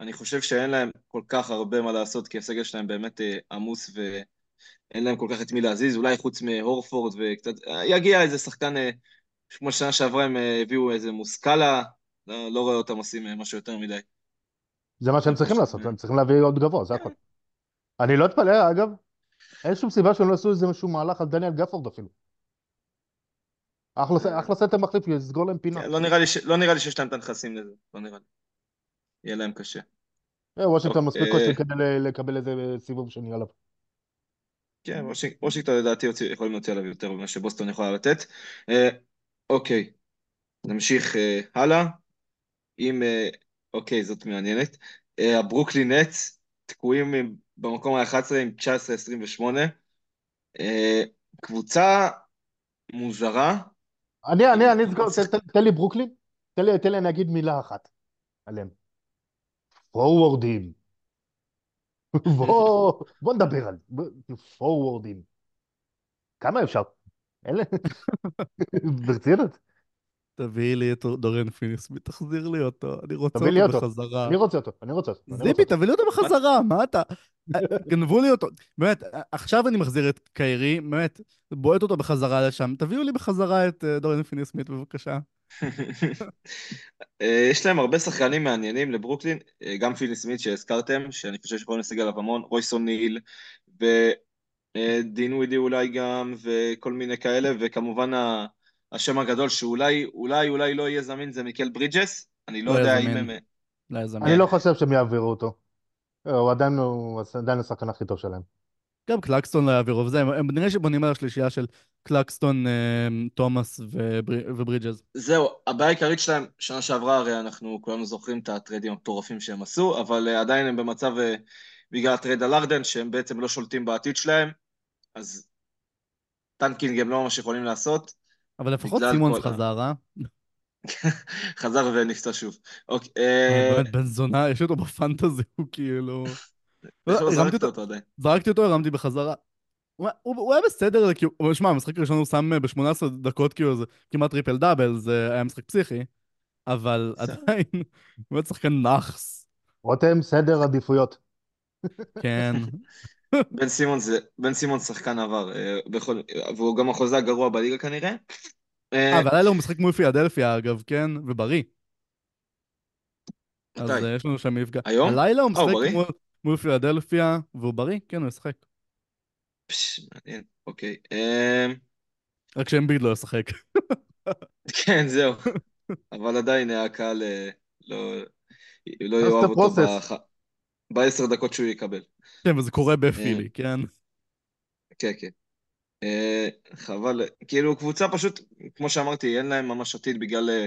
אני חושב שאין להם כל כך הרבה מה לעשות, כי הסגל שלהם באמת אה, עמוס ואין להם כל כך את מי להזיז, אולי חוץ מהורפורד וקצת... יגיע איזה שחקן, אה, כמו שנה שעברה הם אה, הביאו איזה מוסקלה, לא, לא רואה אותם עושים משהו יותר מדי. זה מה שהם צריכים לעשות. הם צריכים להביא עוד גבוה, זה הכל. אני לא אתפלא, אגב, אין שום סיבה שהם לא עשו איזה משהו מהלך על דניאל גאפורד אפילו. אחלה סנטר מחליף, יסגור להם פינה. כן, לא לא נראה לי שיש להם את הנכסים לזה, לא נראה לי. יהיה להם קשה. אה, וושינגטון אוקיי, מספיק. כושל כדי לקבל איזה סיבוב שני עליו. כן, וושינג- וושינגטון לדעתי יכולים להוציא עליו יותר ממה שבוסטון יכולה לתת. אה, אוקיי, נמשיך אה, הלאה. אה, אוקיי, זאת מעניינת. הברוקלין נטס תקועים במקום ה-11 עם 19-28. אה, קבוצה מוזרה. אני, אני, אני, תן לי ברוקלין, תן לי, תן לי אני אגיד מילה אחת עליהם. פורוורדים. בוא, בוא נדבר על זה. פורוורדים. כמה אפשר? אלה? ברצינות? תביאי לי את דוריאן פיני סמית, תחזיר לי אותו, אני רוצה אותו אותו. בחזרה. אני רוצה אותו, אני רוצה אותו. זיפי. תביא לי אותו בחזרה, מה אתה? גנבו לי אותו. באמת, עכשיו אני מחזיר את קיירי, באמת, בועט אותו בחזרה לשם. תביאו לי בחזרה את אה, דוריאן פיני סמית בבקשה. אה, יש להם הרבה שחקנים מעניינים לברוקלין, אה, גם פיני סמית שהזכרתם, שאני חושב שיכולים להשיג עליו המון, רויס אוניל, ודינווידי אולי גם, וכל מיני כאלה, וכמובן ה- השם הגדול שאולי, אולי, אולי לא יהיה זמין זה מיקל ברידג'ס, אני לא לא יודע אם זמין. הם... לא. אני לא חושב שהם יעבירו אותו. אה, הוא עדיין הוא עדיין השחקן הכי טוב שלהם. גם קלקסטון לא יעבירו, וזה, הם- הם נראה שבונים על השלישייה של קלקסטון, אה, תומאס ובר- וברידג'ז. זהו, הבעיה העיקרית שלהם, שנה שעברה הרי אנחנו כולנו זוכרים את הטריידים המטורפים שהם עשו, אבל אה, עדיין הם במצב, אה, בגלל הטרייד על הארדן, שהם בעצם לא שולטים בעתיד שלהם, אז tanking הם לא ממש יכולים לעשות, אבל לפחות סימונס ה- חזר, אה? חזר ונפצע שוב. אוקיי, בן זונה, יש אותו בפנטזי, הוא כאילו... לא זרקת אותו- עדיין? זרקתי אותו, הרמתי בחזרה. הוא, היה בסדר, כאילו, אבל שמע, המשחק הראשון הוא שם ב-18 דקות, כאילו, זה כמעט triple double, זה היה משחק פסיכי, אבל. עדיין, הוא באמת שחקן נאחס, רותם, סדר עדיפויות. כן. בן סימון זה, בן סימון שחקן עבר, אה, בכל, והוא גם החוזה הגרוע בליגה כנראה. אה, אה, והלילה הוא משחק מול פילדלפיה, אגב, כן, ובריא. אז? אה, יש לנו שם מפגע. היום? הלילה הוא אה, משחק? מול, מול פילדלפיה, והוא בריא, כן, הוא ישחק. פש, מעניין, אוקיי. אה, רק שאמביד לא ישחק. כן, זהו. אבל עדיין הקהל אה, לא, לא יאהב אותו. בח... בעשר דקות שהוא יקבל. כן, וזה קורה בפילי, כן. כן, כן. אה, חבל, כאילו קבוצה פשוט, כמו שאמרתי, אין להם ממש עתיד בגלל אה,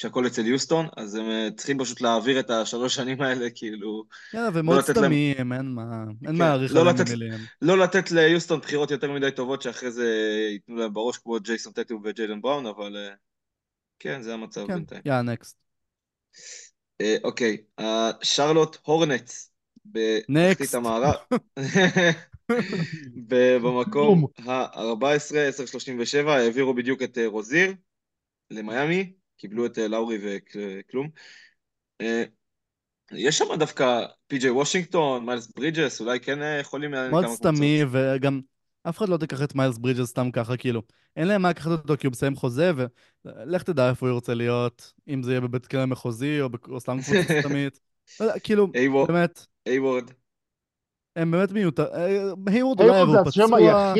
שהכל אצל יוסטון, אז הם אה, צריכים פשוט להעביר את השלוש שנים האלה, כאילו, כן, ומאוד לתת להם- סתמים, אין מה, אין כן, מה להעריך לא עליהם. לא לתת ליוסטון בחירות יותר מדי טובות שאחרי זה ייתנו להם בראש כמו ג'ייסון טטו וג'יילן בראון, אבל אה, כן, זה המצב כן, בינתיים. יאללה, נקסט. אה, אוקיי, השרלוט הורנטס בתחתית. המערב. ובמקום ה-14, 10.37, העבירו בדיוק את רוזיר למיאמי, קיבלו את אה, לאורי וכלום. אה, יש שם דווקא פי.ג'יי וושינגטון, מיילס ברידג'ס, אולי כן יכולים מאוד סתמי, וגם אף אחד לא תיקח את מיילס ברידג'ס סתם ככה, כאילו. אין להם מה לקחת אותו כי הוא מסיים חוזה, ולך תדע איפה הוא רוצה להיות, אם זה יהיה בבית כלא מחוזי, או, או סתם קבוצה סתמית. לא כאילו, באמת. איי-וורד. הם באמת מיותר... היוורד אולי, אבל הוא פצוע...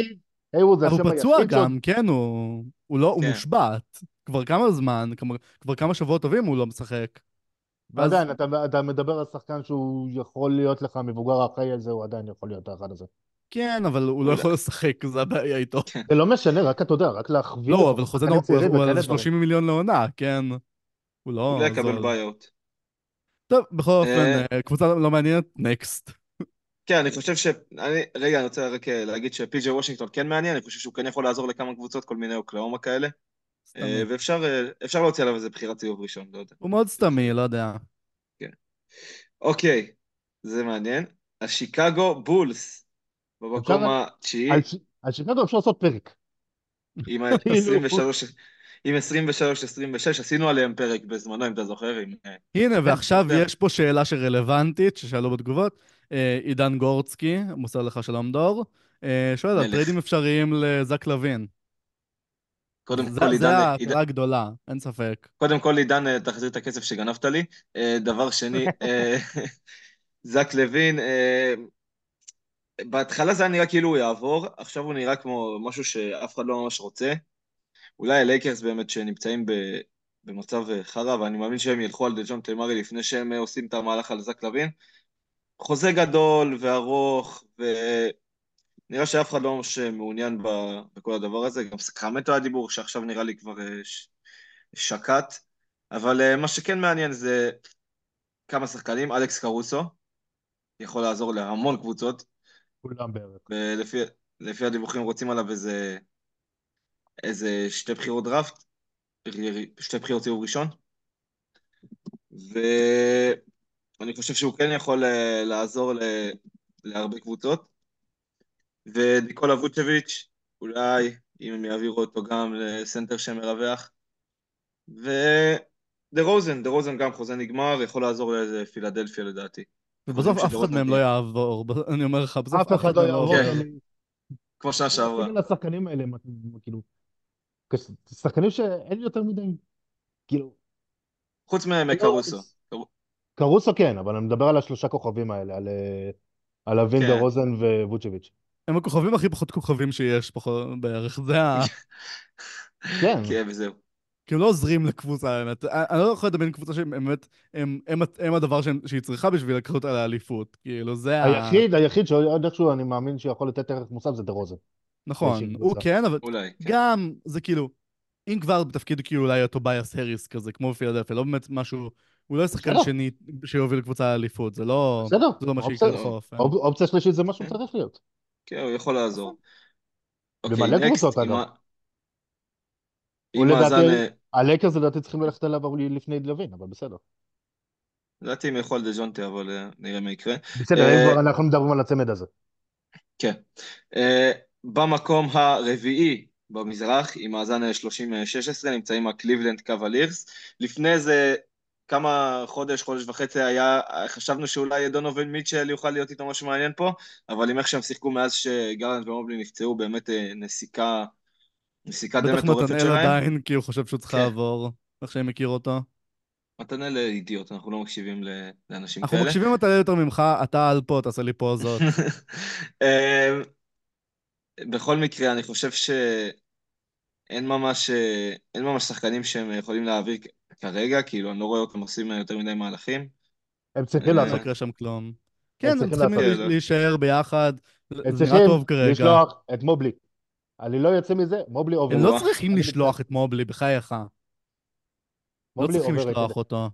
אבל הוא פצוע גם, כן, הוא לא, הוא כן. מושבת. כבר כמה זמן, כבר כמה שבועות טובים הוא לא משחק. ועדיין, אתה מדבר על שחקן שהוא יכול להיות לך מבוגר אחרי זה, הוא עדיין יכול להיות האחד הזה. כן, אבל הוא לא יכול לשחק, זה הבעיה איתו. כן. זה לא משנה, רק אתה יודע, רק להחביא... לא, אבל חוזה הוא על 30 מיליון לעונה, כן. הוא לא... הוא יקבל בעיות. טוב, בכל אופן, אה, אה, קבוצה לא מעניינת, נקסט. כן, אני חושב ש... אני... רגע, אני רוצה רק אה, להגיד שפי.ג'י וושינגטון כן מעניין, אני חושב שהוא כן יכול לעזור לכמה קבוצות, כל מיני אוקלאומה כאלה. ואפשר להוציא עליו איזה בחירת סיבוב ראשון, לא יודע. הוא מאוד סתמי, לא יודע. כן. אוקיי, זה מעניין. השיקגו בולס, במקום התשיעי. על שיקגו אפשר לעשות פרק. עם 23... עם 23-26, עשינו עליהם פרק בזמנו, אם אתה זוכר. עם... אה, הנה, כן, ועכשיו יש פה שאלה שרלוונטית, ששאלו בתגובות. אה, עידן גורצקי, מוסר לך שלום דור, אה, שואל על טריידים אפשריים לזק לוין. קודם כל, עידן... זה ההכרה הגדולה, אין ספק. קודם כל, עידן, תחזיר את הכסף שגנבת לי. דבר שני, זק לוין, בהתחלה זה היה נראה כאילו הוא יעבור, עכשיו הוא נראה כמו משהו שאף אחד לא ממש רוצה. אולי הלייקרס באמת שנמצאים במצב חרא, ואני מאמין שהם ילכו על דג'ון תמרי לפני שהם עושים את המהלך על זק לוין. חוזה גדול וארוך, ונראה שאף אחד לא ממש מעוניין בכל הדבר הזה. גם סקרמנטו היה דיבור שעכשיו נראה לי כבר אה, שקט. אבל אה, מה שכן מעניין זה כמה שחקנים, אלכס קרוסו, יכול לעזור להמון קבוצות. כולם בערך. לפי הדיווחים רוצים עליו איזה איזה שתי בחירות דראפט, שתי בחירות סיבוב ראשון, ואני חושב שהוא כן יכול אה, לעזור להרבה קבוצות. וניקולה ווצ'ביץ', אולי, אם הם יעבירו אותו גם לסנטר שמרווח. ודה רוזן, דה רוזן גם חוזה נגמר, יכול לעזור לאיזה פילדלפיה לדעתי. ובסוף אף אחד מהם לא יעבור, אני אומר לך, בסוף אף אחד לא יעבור. כמו שנה שעברה. השחקנים האלה, כאילו, שחקנים שאין יותר מדי, כאילו... חוץ מקרוסו. קרוסו כן, אבל אני מדבר על השלושה כוכבים האלה, על, אה, על לאבין, דה, כן. רוזן וווצ'ביץ'. הם הכוכבים הכי פחות כוכבים שיש פחות בערך, זה ה... כן. כן, וזהו. כי הם לא עוזרים לקבוצה, האמת. אני לא יכול לדמיין קבוצה שהם באמת, הם, הם, הם הדבר שהם, שהיא צריכה בשביל לקחת אותה לאליפות. כאילו, זה היחיד, ה... היחיד שעוד איכשהו אני מאמין שיכול לתת ערך מוסף זה דה רוזן. נכון, הוא כן, אבל אולי, כן. גם זה כאילו, אם כבר בתפקיד כאילו אולי טוביאס הריס כזה, כמו בפילדלפיה, לא באמת משהו, הוא לא שחקן שני שיוביל קבוצה לאליפות, זה לא, זה לא מה שיקרה לחוף. אופציה שלישית זה מה שהוא צריך להיות. כן, הוא יכול לעזור. במלא אוקיי, קבוצות אגב. הלייקרס לדעתי צריכים ללכת עליו לפני לוין, אבל בסדר. לדעתי הם יכול דז'ונטה, אבל אה, נראה מה יקרה. בסדר, אה, אנחנו מדברים על הצמד הזה. כן. אה, במקום הרביעי במזרח, עם מאזן 30-16, נמצאים הקליבלנד קוולירס. לפני זה כמה חודש, חודש וחצי היה, חשבנו שאולי דונובל מיטשל יוכל להיות איתו משהו מעניין פה, אבל עם איך שהם שיחקו מאז שגרלנד ומובלי נפצעו, באמת אה, נסיקה, נסיקה די מטורפת שלהם. בטח מתנאל עדיין, כי הוא חושב שהוא צריך כן. לעבור, איך שהם מכיר אותו. מתנאל אידיוט, אנחנו לא מקשיבים לאנשים כאלה. אנחנו מקשיבים מתנאל יותר ממך, אתה על פה, תעשה לי פה זאת. אמ, בכל מקרה, אני חושב שאין ממש, אין ממש שחקנים שהם יכולים להעביר כרגע, כאילו, אני לא רואה אותם עושים יותר מדי מהלכים. הם צריכים לעשות. לא יקרה שם כלום. כן, הם צריכים להישאר ביחד, זה נראה טוב כרגע. הם צריכים לשלוח את מובלי. אני לא יוצא מזה, מובלי עובר. הם לא צריכים לשלוח את מובלי, בחייך. לא צריכים לשלוח אותו.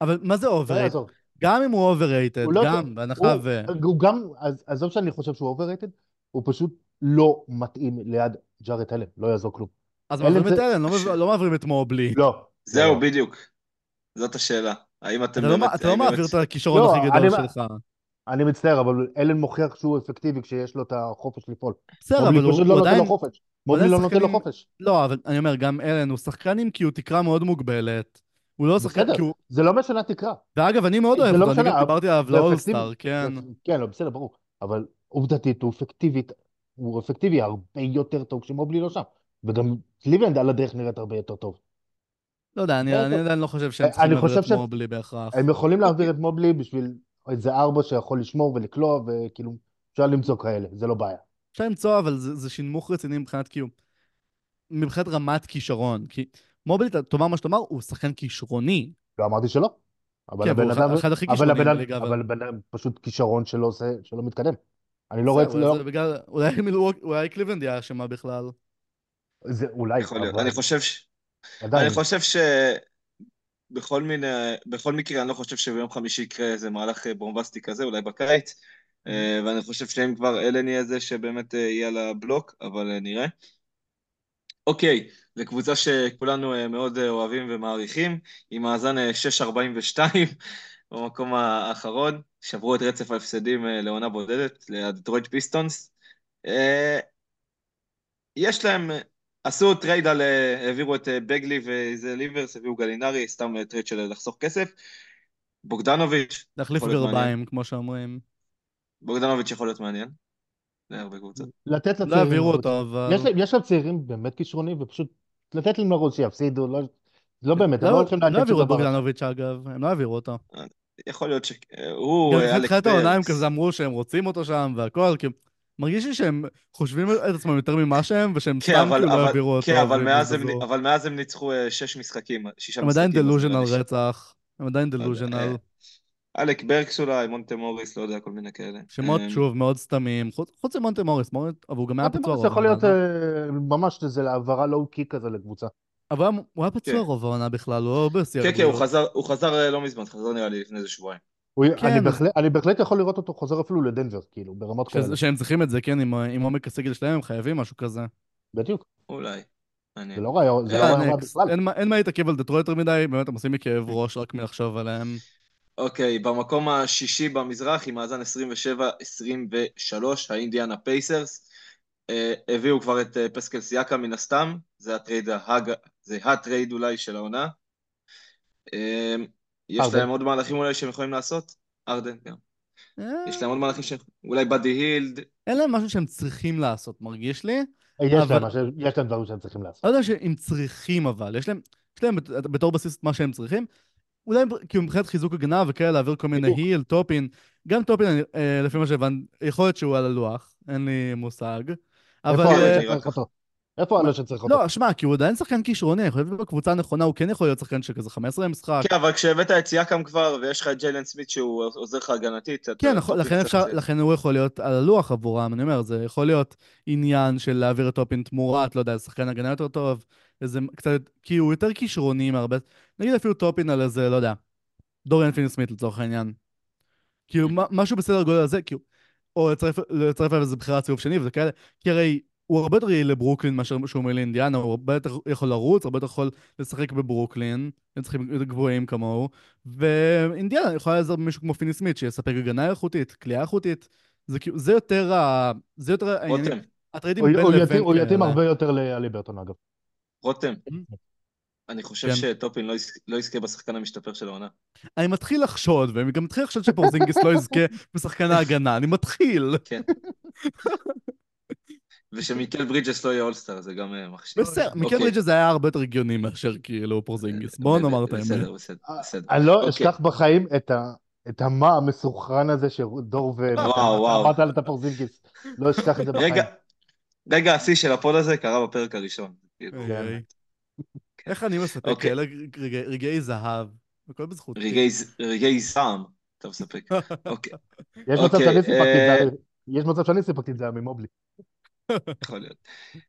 אבל מה זה overrated? גם אם הוא overrated, לא גם, בהנחה ו... הוא גם, עזוב שאני חושב שהוא overrated, הוא פשוט לא מתאים ליד ג'ארט אלן, לא יעזור כלום. אז מעבירים את אלן, לא, לא מעבירים את מובלי. לא. זהו, בדיוק. זאת השאלה. האם אתם באמת... אתה לא מעביר את הכישרון הכי גדול שלך. אני מצטער, אבל אלן מוכיח שהוא אפקטיבי כשיש לו את החופש לפעול. בסדר, אבל הוא פשוט לא נותן עדיין... לו חופש. מובלי לא נותן לו חופש. לא, אבל אני אומר, גם אלן הוא שחקן עם כאילו תקרה מאוד מוגבלת. הוא לא שחקן, בסדר, כי הוא... זה לא משנה תקרה. ואגב, אני מאוד זה אוהב לא אותו, אני משנה, גם דיברתי עליו לאולסטאר. כן. כן, לא, בסדר, ברור. אבל עובדתית הוא אפקטיבית, הוא אפקטיבי הרבה יותר טוב כשמובלי לא שם. וגם קליבלנד על הדרך נראית הרבה יותר טוב. לא יודע, אני בסדר. אני עדיין לא חושב שהם אני צריכים להעביר חושב את מובלי בהכרח. הם יכולים להעביר את מובלי בשביל איזה ארבע שיכול לשמור ולקלוע, וכאילו, אפשר למצוא כאלה, זה לא בעיה. אפשר למצוא, אבל זה, זה שינמוך רציני מבחינת כאילו... מבחינת רמת כישרון. כי מובלי, תאמר מה שתאמר, הוא שחקן כישרוני. לא אמרתי שלא. אבל כן, הבן אדם, אבל הבן אדם, אבל- הבן אדם פשוט כישרון שלא עושה, שלא מתקדם. אני לא רואה, בסדר, לא, זה בגלל... אולי קליבלנד היא אשמה בכלל. זה אולי, יכול להיות. אני חושב ש... עדיין, אני חושב ש... בכל מיני, בכל מקרה, אני לא חושב שביום חמישי יקרה איזה מהלך אה, בומבסטי כזה, אולי בקיץ, אה, ואני חושב שאם כבר אלן יהיה זה שבאמת אה, יהיה על הבלוק, אבל אה, נראה. אוקיי, זו קבוצה שכולנו מאוד אוהבים ומעריכים, עם מאזן אה, 6-42 במקום האחרון, שברו את רצף ההפסדים לעונה בודדת, לדטרויט פיסטונס. יש להם, עשו טרייד על, אה, העבירו את אה, בגלי ואייזיה ליברס, הביאו גלינרי, סתם אה, טרייד של לחסוך כסף. בוגדנוביץ', להחליף. גרביים, כמו שאומרים. בוגדנוביץ' יכול להיות מעניין. להרבה קבוצות. לתת לא לצעירים, העבירו לרוץ. אותו, אבל... יש להם- צעירים באמת כישרונים, ופשוט לתת להם לרוץ שיפסידו, לא, לא באמת, הם לא לא הולכים לא לעניין העבירו שום את דבר. בוגדנוביץ' אגב, הם לא העבירו אותו. יכול להיות שהוא, גם אלק בתחילת העונה הם. כזה אמרו שהם רוצים אותו שם והכל, כי מרגיש לי שהם חושבים את עצמם יותר ממה שהם, ושהם כן, סתם כאילו לא אבל, העבירו אותו. כן, אבל, מאז הם, ובזבזו. אבל מאז הם ניצחו אה, שש משחקים, שישה הם עדיין משחקים. אז דלוז'נל נראה לי ש- רצח. הם עדיין לא דלוז'נל. אה, אלק ברקס אולי, מונטה מוריס, לא יודע, כל מיני כאלה. שמות אה, שוב מאוד סתמים, חוץ ממונטה מוריס, מוריס, אבל הוא גם היה פצוע אומרים רוב שיכול להיות. אה, ממש איזה העברה לואו-קי כזה לקבוצה. אבל הוא היה- פצוע כן. רוב העונה בכלל, הוא לא בשיא כן, כן, הוא. חזר, לא מזמן, חזר נראה לי לפני איזה שבועיים. הוא- כן, אני בהחלט- אני בהחלט יכול לראות אותו חוזר אפילו לדנבר, כאילו, ברמות כאלה. שזה- שהם צריכים את זה, כן, עם עם עומק הסגל שלהם, הם חייבים משהו כזה. בדיוק. אולי. זה לא רעיון, זה לא אה, רעיון. בכלל. אין אין מה להתעכב על דטרויט יותר מדי, באמת הם עושים לי כאב ראש רק מלחשוב עליהם. אוקיי, במקום השישי במזרח, עם מאזן 27-23, האינדיאנה פייסרס. אה, הביאו כבר את אה, פסקל סיאקם מן הסתם, זה הטרייד, ההג... זה הטרייד אולי של העונה. אה, יש הארדן. להם עוד מהלכים אולי שהם יכולים לעשות? הארדן, גם. אה, יש להם עוד מהלכים ש... אולי באדי הילד, אין להם משהו שהם צריכים לעשות, מרגיש לי. יש אבל- להם משהו- יש להם דברים שהם צריכים לעשות. לא יודע שהם צריכים אבל, יש להם, יש להם בת- בתור בסיס את מה שהם צריכים. אולי הם- כאילו מבחינת חיזוק הגנה וכאלה, להעביר כל מיני. היל, טופין. גם טופין, אה, לפי מה שהבנתי, יכול להיות שהוא על הלוח, אין לי מושג. אבל... איפה נראה שצריך. אותו? לא, שמע, כי הוא עדיין שחקן כישרוני, אני חושב שבקבוצה הנכונה הוא כן יכול להיות שחקן של כזה 15 למשחק. כן, אבל כשהבאת את סיאקם כבר, ויש לך את ג'יילן סמית שהוא עוזר לך הגנתית, כן, נכון, לכן אפשר. לכן הוא יכול להיות על הלוח עבורם, אני אומר, זה יכול להיות עניין של להעביר את טופין תמורת, לא יודע, שחקן הגנה יותר טוב, איזה קצת, כי הוא יותר כישרוני מהרבה, נגיד אפילו טופין על איזה, לא יודע, דוריאן פיני סמית לצורך העניין. כאילו, מה- משהו בסדר גודל הזה, כאילו, או לצרף לצרף אליו איזה בחירת סיבוב שני וזה כאלה, כי הרי הוא הרבה יותר יעיל לברוקלין מאשר שהוא אומר לאינדיאנה, הוא הרבה יותר יכול לרוץ, הרבה יותר יכול לשחק בברוקלין, הם צריכים יותר גבוהים כמוהו, ואינדיאנה יכולה לעזור במישהו כמו פיני סמית, שיספק הגנה איכותית, כליאה איכותית, זה כאילו, זה יותר ה... זה יותר העניינים, רותם, הטריידים הוא בין לבין יתאים- הוא יתאים. הרבה יותר לאליברטון אגב. רותם. אני חושב כן. שטופין לא יז- לא יזכה בשחקן המשתפר של העונה. אני מתחיל לחשוד, ואני גם מתחיל לחשוד שפורזינגיס לא יזכה בשחקן ההגנה, אני מתחיל. כן. ושמיקל ברידג'ס לא יהיה אולסטאר, זה גם אה, מחשיב. בסדר, מיקל אוקיי. ברידג'ס היה הרבה יותר הגיוני מאשר כאילו פורזינגיס, בואו נאמר את האמת. בסדר, בסדר, בסדר. אני לא אוקיי. אשכח בחיים את. את המה המסוכרן הזה שדור ו... וואו, וואו. אמרת על טפורזינגיס. לא אשכח את זה בחיים. רגע, רגע השיא של ה pod הזה קרה בפרק הראשון. כאילו, איי, כן. איי. איך אני מספק אוקיי. כאלה רגעי- זהב, הכל בזכותי. רגעי זעם, אתה מספק. אוקיי, יש מצב אוקיי, שאני סיפקתי את אה, זה, יש מצב שאני סיפקתי את זה ממובלי. יכול להיות.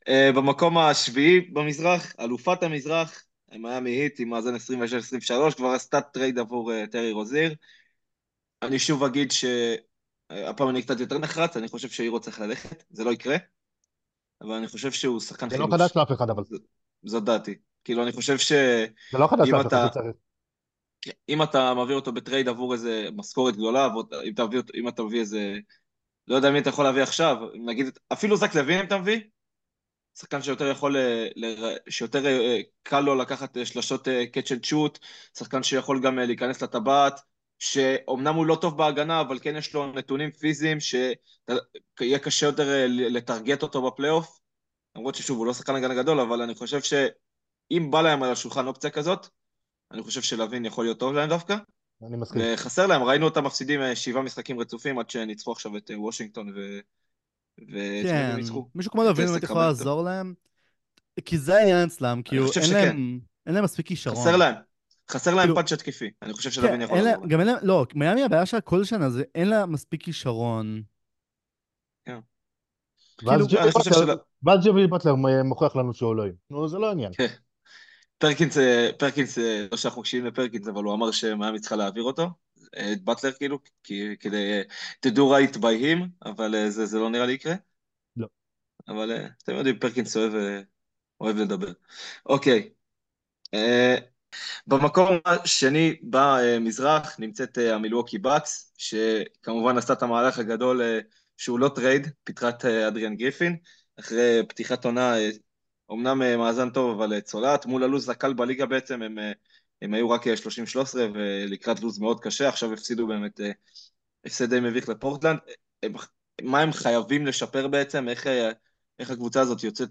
אה, במקום השביעי במזרח, אלופת המזרח, מיאמי היט עם מאזן 26-23, כבר עשתה טרייד עבור אה, טרי רוזיר. אני שוב אגיד שהפעם אני קצת יותר נחרץ, אני חושב שהירו צריך ללכת, זה לא יקרה, אבל אני חושב שהוא שחקן זה לא חילוץ. חדש לאף אחד אבל. זאת דעתי. כאילו, אני חושב ש... זה לא חדש לאף אחד שצריך. אם אתה מעביר אותו בטרייד עבור איזה משכורת גדולה, אם אתה מביא איזה... לא יודע מי אתה יכול להביא עכשיו, נגיד, אפילו זק לוין אם אתה מביא, שחקן שיותר יכול, אה, שיותר אה, קל לו לקחת אה, שלשות catch and shoot, שחקן שיכול גם להיכנס לטבעת, שאומנם הוא לא טוב בהגנה, אבל כן יש לו נתונים פיזיים שיהיה קשה יותר לטרגט אותו בפלייאוף, למרות ששוב, הוא לא שחקן הגנה גדול, אבל אני חושב שאם בא להם על השולחן אופציה כזאת, אני חושב שלווין יכול להיות טוב להם דווקא. אני מסכים. וחסר להם, ראינו אותם מפסידים שבעה משחקים רצופים עד שניצחו עכשיו את וושינגטון ו... כן, מישהו כמו לוין באמת יכול לעזור להם, כי זה העניין אצלם, כאילו אין להם, אין להם מספיק כישרון. חסר להם. חסר להם כאילו- פאנץ' התקפי, אני חושב שלוין כן, יכול לעזור להם. גם אין להם, לא, מיאמי הבעיה שלה כל שנה זה אין לה מספיק כישרון. כן. ואז כאילו, ג'ווי בטלר מוכיח לנו שהוא אלוהים. נו, זה לא עניין. פרקינס, אה, פרקינס, אה, לא שאנחנו מקשיבים לפרקינס, אבל הוא אמר שמיאמי צריכה להעביר אותו. את באטלר כאילו, כדי to do right by him, אבל אה, זה, זה לא נראה לי יקרה. לא. אבל אה, אתם יודעים, פרקינס אוהב, אה, אוהב לדבר. אוקיי. במקום השני במזרח נמצאת המילווקי בקס, שכמובן עשתה את המהלך הגדול שהוא לא טרייד, את אדריאן גריפין, אחרי פתיחת עונה, אמנם מאזן טוב אבל צולעת, מול הלו"ז הקל בליגה בעצם, הם הם היו רק 30-13 ולקראת לו"ז מאוד קשה, עכשיו הפסידו באמת אה, הפסד די מביך לפורטלנד. הם, מה הם חייבים לשפר בעצם? איך, אה, איך הקבוצה הזאת יוצאת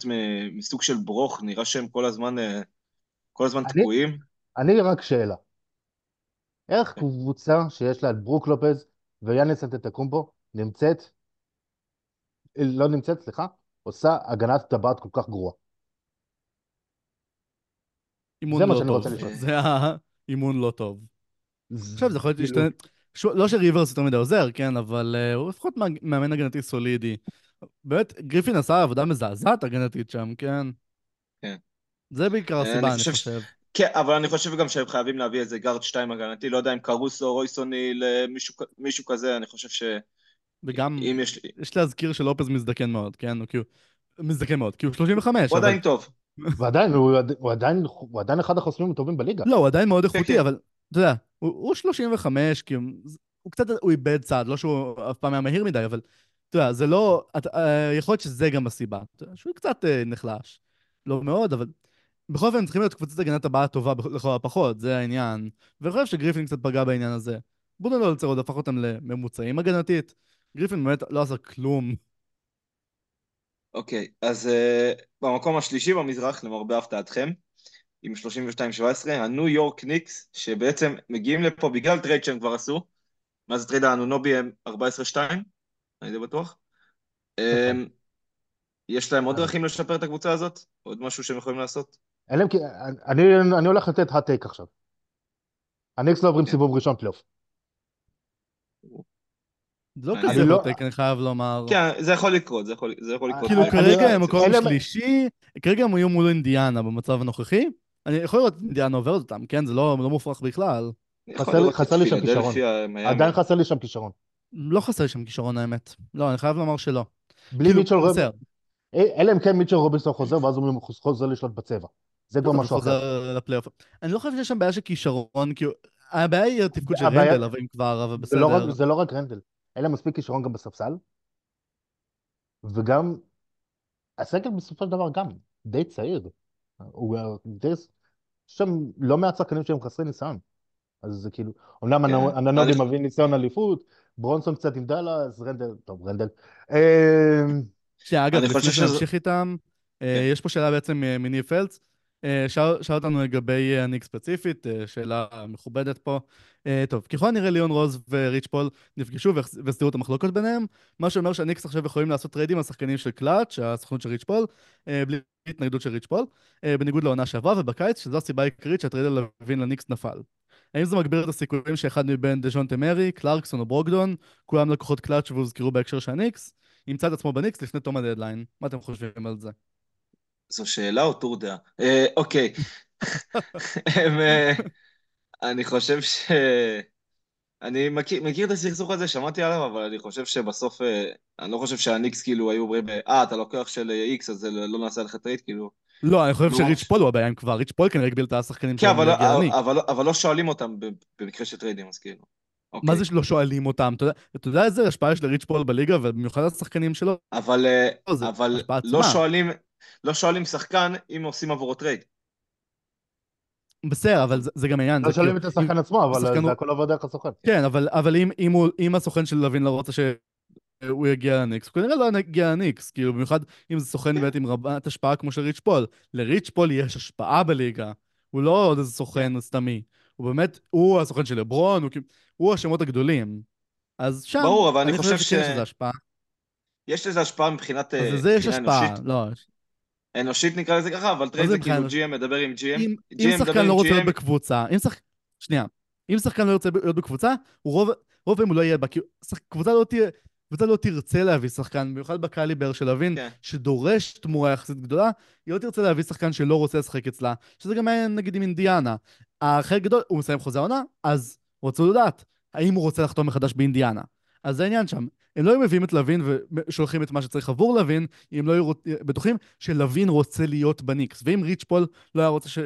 מסוג של ברוך? נראה שהם כל הזמן, אה, כל הזמן אני, תקועים. אני רק שאלה. איך. קבוצה שיש לה את ברוק לופז ויאניס אנטטקומבו נמצאת, לא נמצאת, סליחה, עושה הגנת טבעת כל כך גרועה? אימון לא טוב. זה האימון לא טוב. עכשיו זה יכול להיות להשתנה... לא שריברס יותר מדי עוזר, כן, אבל uh, הוא לפחות מאמן הגנתי סולידי. באמת, גריפין עשה עבודה מזעזעת הגנתית שם, כן? כן. זה בעיקר הסיבה, אני חושב. כן, אבל אני חושב גם שהם חייבים להביא איזה גארד 2 הגנתי, לא יודע אם קרוסו, רויסוני, מישהו כזה, אני חושב ש... וגם, יש... יש להזכיר שלופז מזדקן מאוד, כן? הוא כאילו... מזדקן מאוד, כי הוא 35. הוא עדיין טוב. ועדיין, הוא, הוא, עדיין, הוא עדיין אחד החוסמים הטובים בליגה. לא, הוא עדיין מאוד איכותי, כן, כן. אבל אתה יודע, הוא, הוא 35, כי הוא, הוא קצת, הוא איבד צעד, לא שהוא אף פעם היה מהיר מדי, אבל אתה יודע, זה לא, אתה, אה, יכול להיות שזה גם הסיבה, שהוא קצת אה, נחלש. לא מאוד, אבל בכל אופן צריכים להיות קבוצת הגנת הבאה טובה לכל הפחות, זה העניין. ואני חושב שגריפין קצת פגע בעניין הזה. בודנולצר עוד הפך אותם לממוצעים הגנתית. גריפין באמת לא עשה כלום אוקיי, אז אה, במקום השלישי במזרח, למרבה הפתעתכם, עם 32-17, הניו יורק ניקס, שבעצם מגיעים לפה בגלל טרייד שהם כבר עשו, מה זה טרייד אנונובי הם 14-2, אני די בטוח. אמ, יש להם עוד דרכים לשפר את הקבוצה הזאת? עוד משהו שהם יכולים לעשות? אני, אני, אני הולך לתת take עכשיו. הניקס לא עוברים כן. סיבוב ראשון פלייאוף. לא כזה לא- בוטק, אני חייב לומר. כן, זה יכול לקרות, זה יכול לקרות. כאילו כרגע הם מקום שלישי, כרגע הם היו מול אינדיאנה במצב הנוכחי. אני יכול לראות את אינדיאנה עוברת אותם, כן? זה לא, לא מופרך בכלל. חסר לי שם כישרון. עדיין חסר לי שם כישרון. לא חסר לי שם כישרון האמת. לא, אני חייב לומר שלא. בלי כאילו, מיטשל רובינסון. אלא אם כן מיטשל רובינסון חוזר, ואז הוא חוזר לשלוט בצבע. זה כבר משהו אחר. אני לא חושב שיש שם בעיה של כישרון, כי הבעיה היא התפקוד של רנדל, אבל אם כבר, אבל בסדר. זה לא רק רנדל. אין להם מספיק כישרון גם בספסל, וגם הסגל בסופו של דבר גם די צעיר. הוא די... יש שם לא מעט שחקנים שהם חסרי ניסיון. אז זה כאילו, אמנם כן. אננובי מביא ניסיון אליפות, ברונסון קצת עם דאלאס, רנדל, טוב, רנדל. שאגב, לפני שנמשיך איתם, אה, כן. יש פה שאלה בעצם מניב פלץ. אה, שאל, שאל אותנו לגבי הניקס אה, ספציפית, אה, שאלה מכובדת פה. טוב, ככל הנראה ליאון רוז וריץ' פול נפגשו והסדירו את המחלוקות ביניהם, מה שאומר שהניקס עכשיו יכולים לעשות טריידים על שחקנים של קלאץ', הסוכנות של ריץ' פול, בלי התנגדות של ריץ' פול, בניגוד לעונה שעברה ובקיץ, שזו הסיבה העיקרית שהטרייד על לוין לניקס נפל. האם זה מגביר את הסיכויים שאחד מבין דז'ונטה מארי, קלרקסון או ברוקדון, כולם לקוחות קלאץ' והוזכרו בהקשר של הניקס, ימצא את עצמו בניקס לפני תום הדדליין? מה אתם חושבים על זה? זו שאלה או טור דעה? אה, אוקיי. אה, אני חושב ש... אני מכיר, מכיר את הסכסוך הזה, שמעתי עליו, אבל אני חושב שבסוף, אה, אני לא חושב שהניקס כאילו היו אומרים, אה, אתה לקוח של איקס, אז לא נעשה לך טרייד, כאילו. לא, אני חושב. שריץ' פול הוא הבעיה עם כבר, ריץ' פול כנראה הגביל את השחקנים כן, שלו אבל, להגיע אבל, לניקס. אבל, אבל לא שואלים אותם במקרה של טריידים, אז כאילו. אוקיי. מה זה שלא שואלים אותם? אתה יודע- אתה יודע איזה השפעה יש לריץ' פול בליגה, ובמיוחד השחקנים שלו? אבל, לא, אבל לא. שואלים, לא שואלים שחקן אם עושים עבורו טרייד. בסדר, אבל זה- זה גם העניין. לא זה כאילו- שואלים את השחקן עצמו, אבל השחקן זה הוא- הכל עובד דרך הסוכן. כן, אבל, אבל אם, אם, הוא, אם הסוכן של לוין לא רוצה שהוא יגיע לניקס, הוא כנראה לא יגיע לניקס, כאילו במיוחד אם זה סוכן באמת עם רבת השפעה כמו של ריץ' פול. לריץ' פול יש השפעה בליגה, הוא לא עוד איזה סוכן סתמי. הוא באמת, הוא הסוכן של לברון, הוא, כאילו- הוא השמות הגדולים. אז שם, ברור, אבל אני חושב שכן יש ש- לזה השפעה. יש לזה השפעה מבחינת אז אה, לזה יש השפעה, אנושית. לא. אנושית נקרא לזה ככה, אבל טרייד זה כאילו GM מדבר עם GM. אם, אם שחקן לא רוצה להיות בקבוצה, אם שחק... שנייה, אם שחקן לא רוצה להיות בקבוצה, רוב, פעמים הוא לא יהיה בה, כי. קבוצה, לא תהיה, קבוצה לא תרצה להביא שחקן, במיוחד בקליבר של לוין, כן. שדורש תמורה יחסית גדולה, היא לא תרצה להביא שחקן שלא רוצה לשחק אצלה, שזה גם היה נגיד עם אינדיאנה. החלק גדול, הוא מסיים חוזה העונה, אז רצו לדעת האם הוא רוצה לחתום מחדש באינדיאנה. אז זה העניין שם. הם לא היו מביאים את לוין ושולחים את מה שצריך עבור לוין, אם לא היו בטוחים שלוין רוצה להיות בניקס. ואם ריץ' פול לא היה רוצה ש...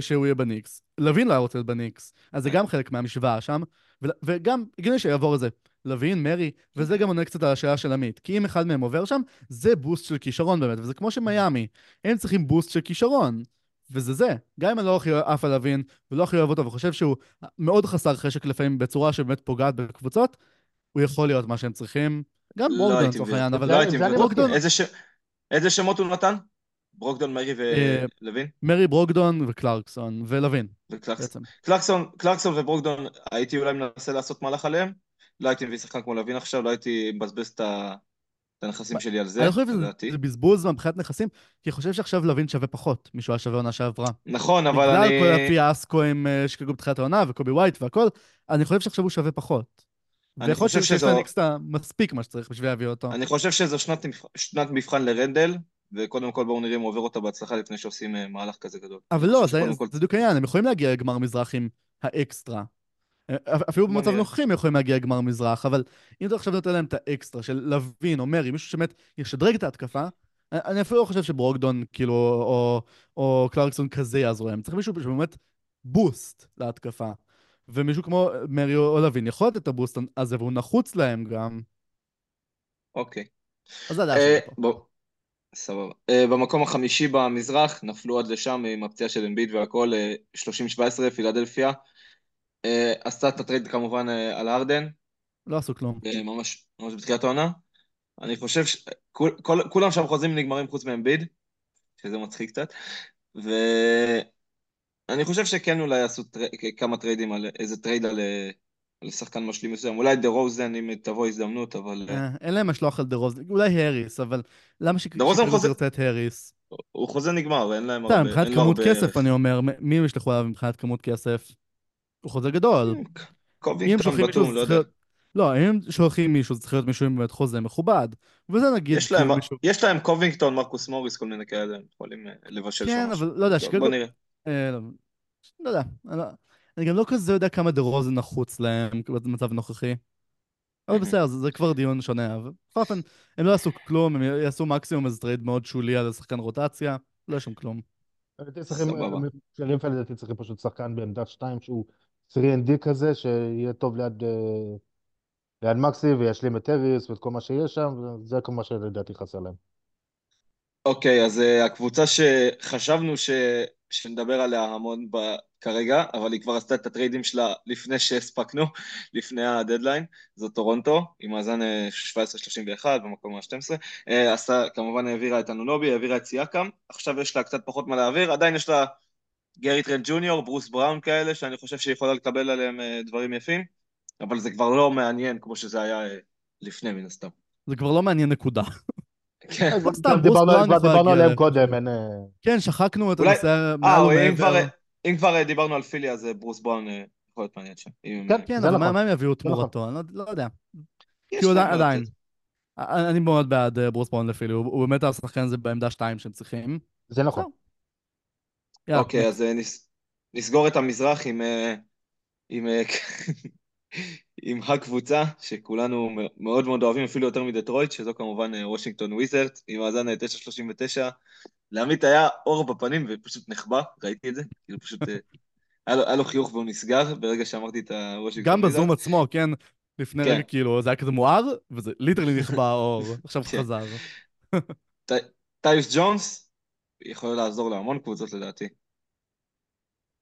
שהוא יהיה בניקס, לוין לא היה רוצה להיות בניקס. אז זה גם חלק מהמשוואה שם, ו... וגם הגיוני שיעבור איזה לוין, מרי, וזה גם עונה קצת על השאלה של עמית. כי אם אחד מהם עובר שם, זה בוסט של כישרון באמת, וזה כמו שמיאמי, הם צריכים בוסט של כישרון. וזה זה. גם אם אני לא הכי עף על לוין, ולא הכי אוהב אותו, וחושב שהוא מאוד חסר חשק לפעמים בצורה שבאמת פוגעת בקבוצות, הוא יכול להיות מה שהם צריכים. גם לא ברוקדון לצורך. העניין, אבל לא הייתי מבין. איזה שמות הוא נתן? ברוקדון, מרי אה, ולוין? מרי ברוקדון וקלרקסון ולוין. בעצם. קלקסון, קלקסון וברוקדון, הייתי אולי מנסה לעשות מהלך עליהם. לא הייתי מביא שחקן כמו לוין עכשיו, לא הייתי מבזבז את ה- את הנכסים שלי על זה, אני חושב לדעתי. שזה בזבוז מבחינת נכסים, כי אני חושב שעכשיו לוין שווה פחות משהוא היה שווה עונה שעברה. נכון, אבל בגלל אני... כל הפיאסקו עם אה, שיקגו בתחילת העונה וקובי ווייט והכל, אני חושב שעכשיו הוא שווה פחות. אני ויכול חושב להיות שיש שזו- לניקס מספיק מה שצריך בשביל להביא אותו. אני חושב שזו שנת, שנת מבחן לרנדל, וקודם כל בואו נראה אם הוא עובר אותה בהצלחה לפני שעושים אה, מהלך כזה גדול. אבל לא, זה זה כל- בדיוק העניין, הם יכולים להגיע לגמר מזרח עם האקסטרה. אה, אפילו במצב. נוכחי הם יכולים להגיע לגמר מזרח, אבל אם אתה עכשיו נותן להם את האקסטרה של לוין או מרי, מישהו שבאמת ישדרג את ההתקפה, אני- אני אפילו לא חושב שברוקדון, כאילו, או, או קלרקסון כזה יעזור להם. צריך מישהו שבאמת בוסט להתקפה. ומישהו כמו מרי או לוין יכול לתת את הבוסט הזה, והוא נחוץ להם גם. אוקיי. אז זה הדעה אה, שלי סבבה. אה, במקום החמישי במזרח, נפלו עד לשם עם הפציעה של אמביד והכל, אה, 30-17, פילדלפיה. אה, עשתה את הטרייד כמובן על הרדן, לא עשו כלום. ממש, ממש בתחילת העונה. אני חושב שכולם שם חוזים נגמרים חוץ מאמביד, שזה מצחיק קצת, ואני חושב שכן אולי יעשו טר... כמה טריידים על איזה טרייד על, אה, על שחקן משלים מסוים, אולי דה רוזן אם תבוא הזדמנות, אבל אה, אה, אין להם משלוח על דה רוזן, אולי האריס, אבל למה דה רוזן שיקגו חוזה- תרצה את האריס? הוא חוזה נגמר, אין להם הרבה, מבחינת כמות כסף. אני אומר, מי הם ישלחו עליו מבחינת כמות כסף? הוא חוזה גדול. קובינגטון בטום, לא יודע. לא, אם שולחים מישהו, זה צריך להיות מישהו עם באמת חוזה מכובד. וזה נגיד, יש להם, כאילו מישהו... יש להם קובינגטון, מרקוס מוריס, כל מיני כאלה, יכולים לבשל כן, שם משהו. אבל לא יודע, שיקגו... בוא נראה. אה, לא, לא יודע, אני לא- אני גם לא כזה יודע כמה דה רוזן נחוץ להם במצב הנוכחי. אבל בסדר, זה זה כבר דיון שונה. אבל בכל אופן, הם לא יעשו כלום, הם יעשו מקסימום איזה טרייד מאוד שולי על שחקן רוטציה, לא יהיה שם כלום. סבבה. לדעתי צריכים פשוט שחקן בעמדת 2 שהוא 3ND כזה, שיהיה טוב ליד, אה, ליד מקסי וישלים את אריס ואת כל מה שיש שם, וזה כל מה שלדעתי חסר להם. אוקיי, אז uh, הקבוצה שחשבנו ש... שנדבר עליה המון ב... כרגע, אבל היא כבר עשתה את הטריידים שלה לפני שהספקנו, לפני הדדליין, זו טורונטו, עם מאזן אה, 17-31 במקום ה-12. אה, עשתה, כמובן העבירה את אנונובי, העבירה את סיאקם, עכשיו יש לה קצת פחות מה להעביר, עדיין יש לה גרי טרנט ג'וניור, ברוס בראון כאלה, שאני חושב שהיא יכולה לקבל עליהם אה, דברים יפים, אבל זה כבר לא מעניין כמו שזה היה לפני מן הסתם. זה כבר לא מעניין נקודה. כן. אבל סתם, כבר ברוס דיברנו- בראון עליהם קודם, אין... אה, כן, שחקנו את הנושא אה, מעל ומעבר. אם כבר דיברנו על פילי, אז אה, ברוס בראון אה, יכול להיות מעניין שם. כן, כן, אבל מה נכון. מה הם יביאו נכון. תמורתו? אני לא- לא יודע. כי הוא להם עדיין. אני מאוד בעד אה, ברוס בראון לפילי, הוא הוא באמת השחקן הזה בעמדה 2 שהם צריכים. זה נכון. אוקיי, אז אה, נס- נסגור את המזרח עם, אה, עם, אה, הקבוצה שכולנו מאוד מאוד אוהבים, אפילו יותר מדטרויט, שזו כמובן אה, וושינגטון וויזרט, עם מאזן אה, 9.39, לעמית היה אור בפנים ופשוט נחבא, ראיתי את זה, כאילו פשוט... אה, היה לו, היה לו חיוך והוא נסגר ברגע שאמרתי את הוושינגטון גם בזום עצמו, כן? לפני כן. רגע כאילו זה היה כזה מואר, וזה literally נכבה האור, עכשיו כן. חזר. ט- טיוס ג'ונס יכול לעזור להמון קבוצות לדעתי.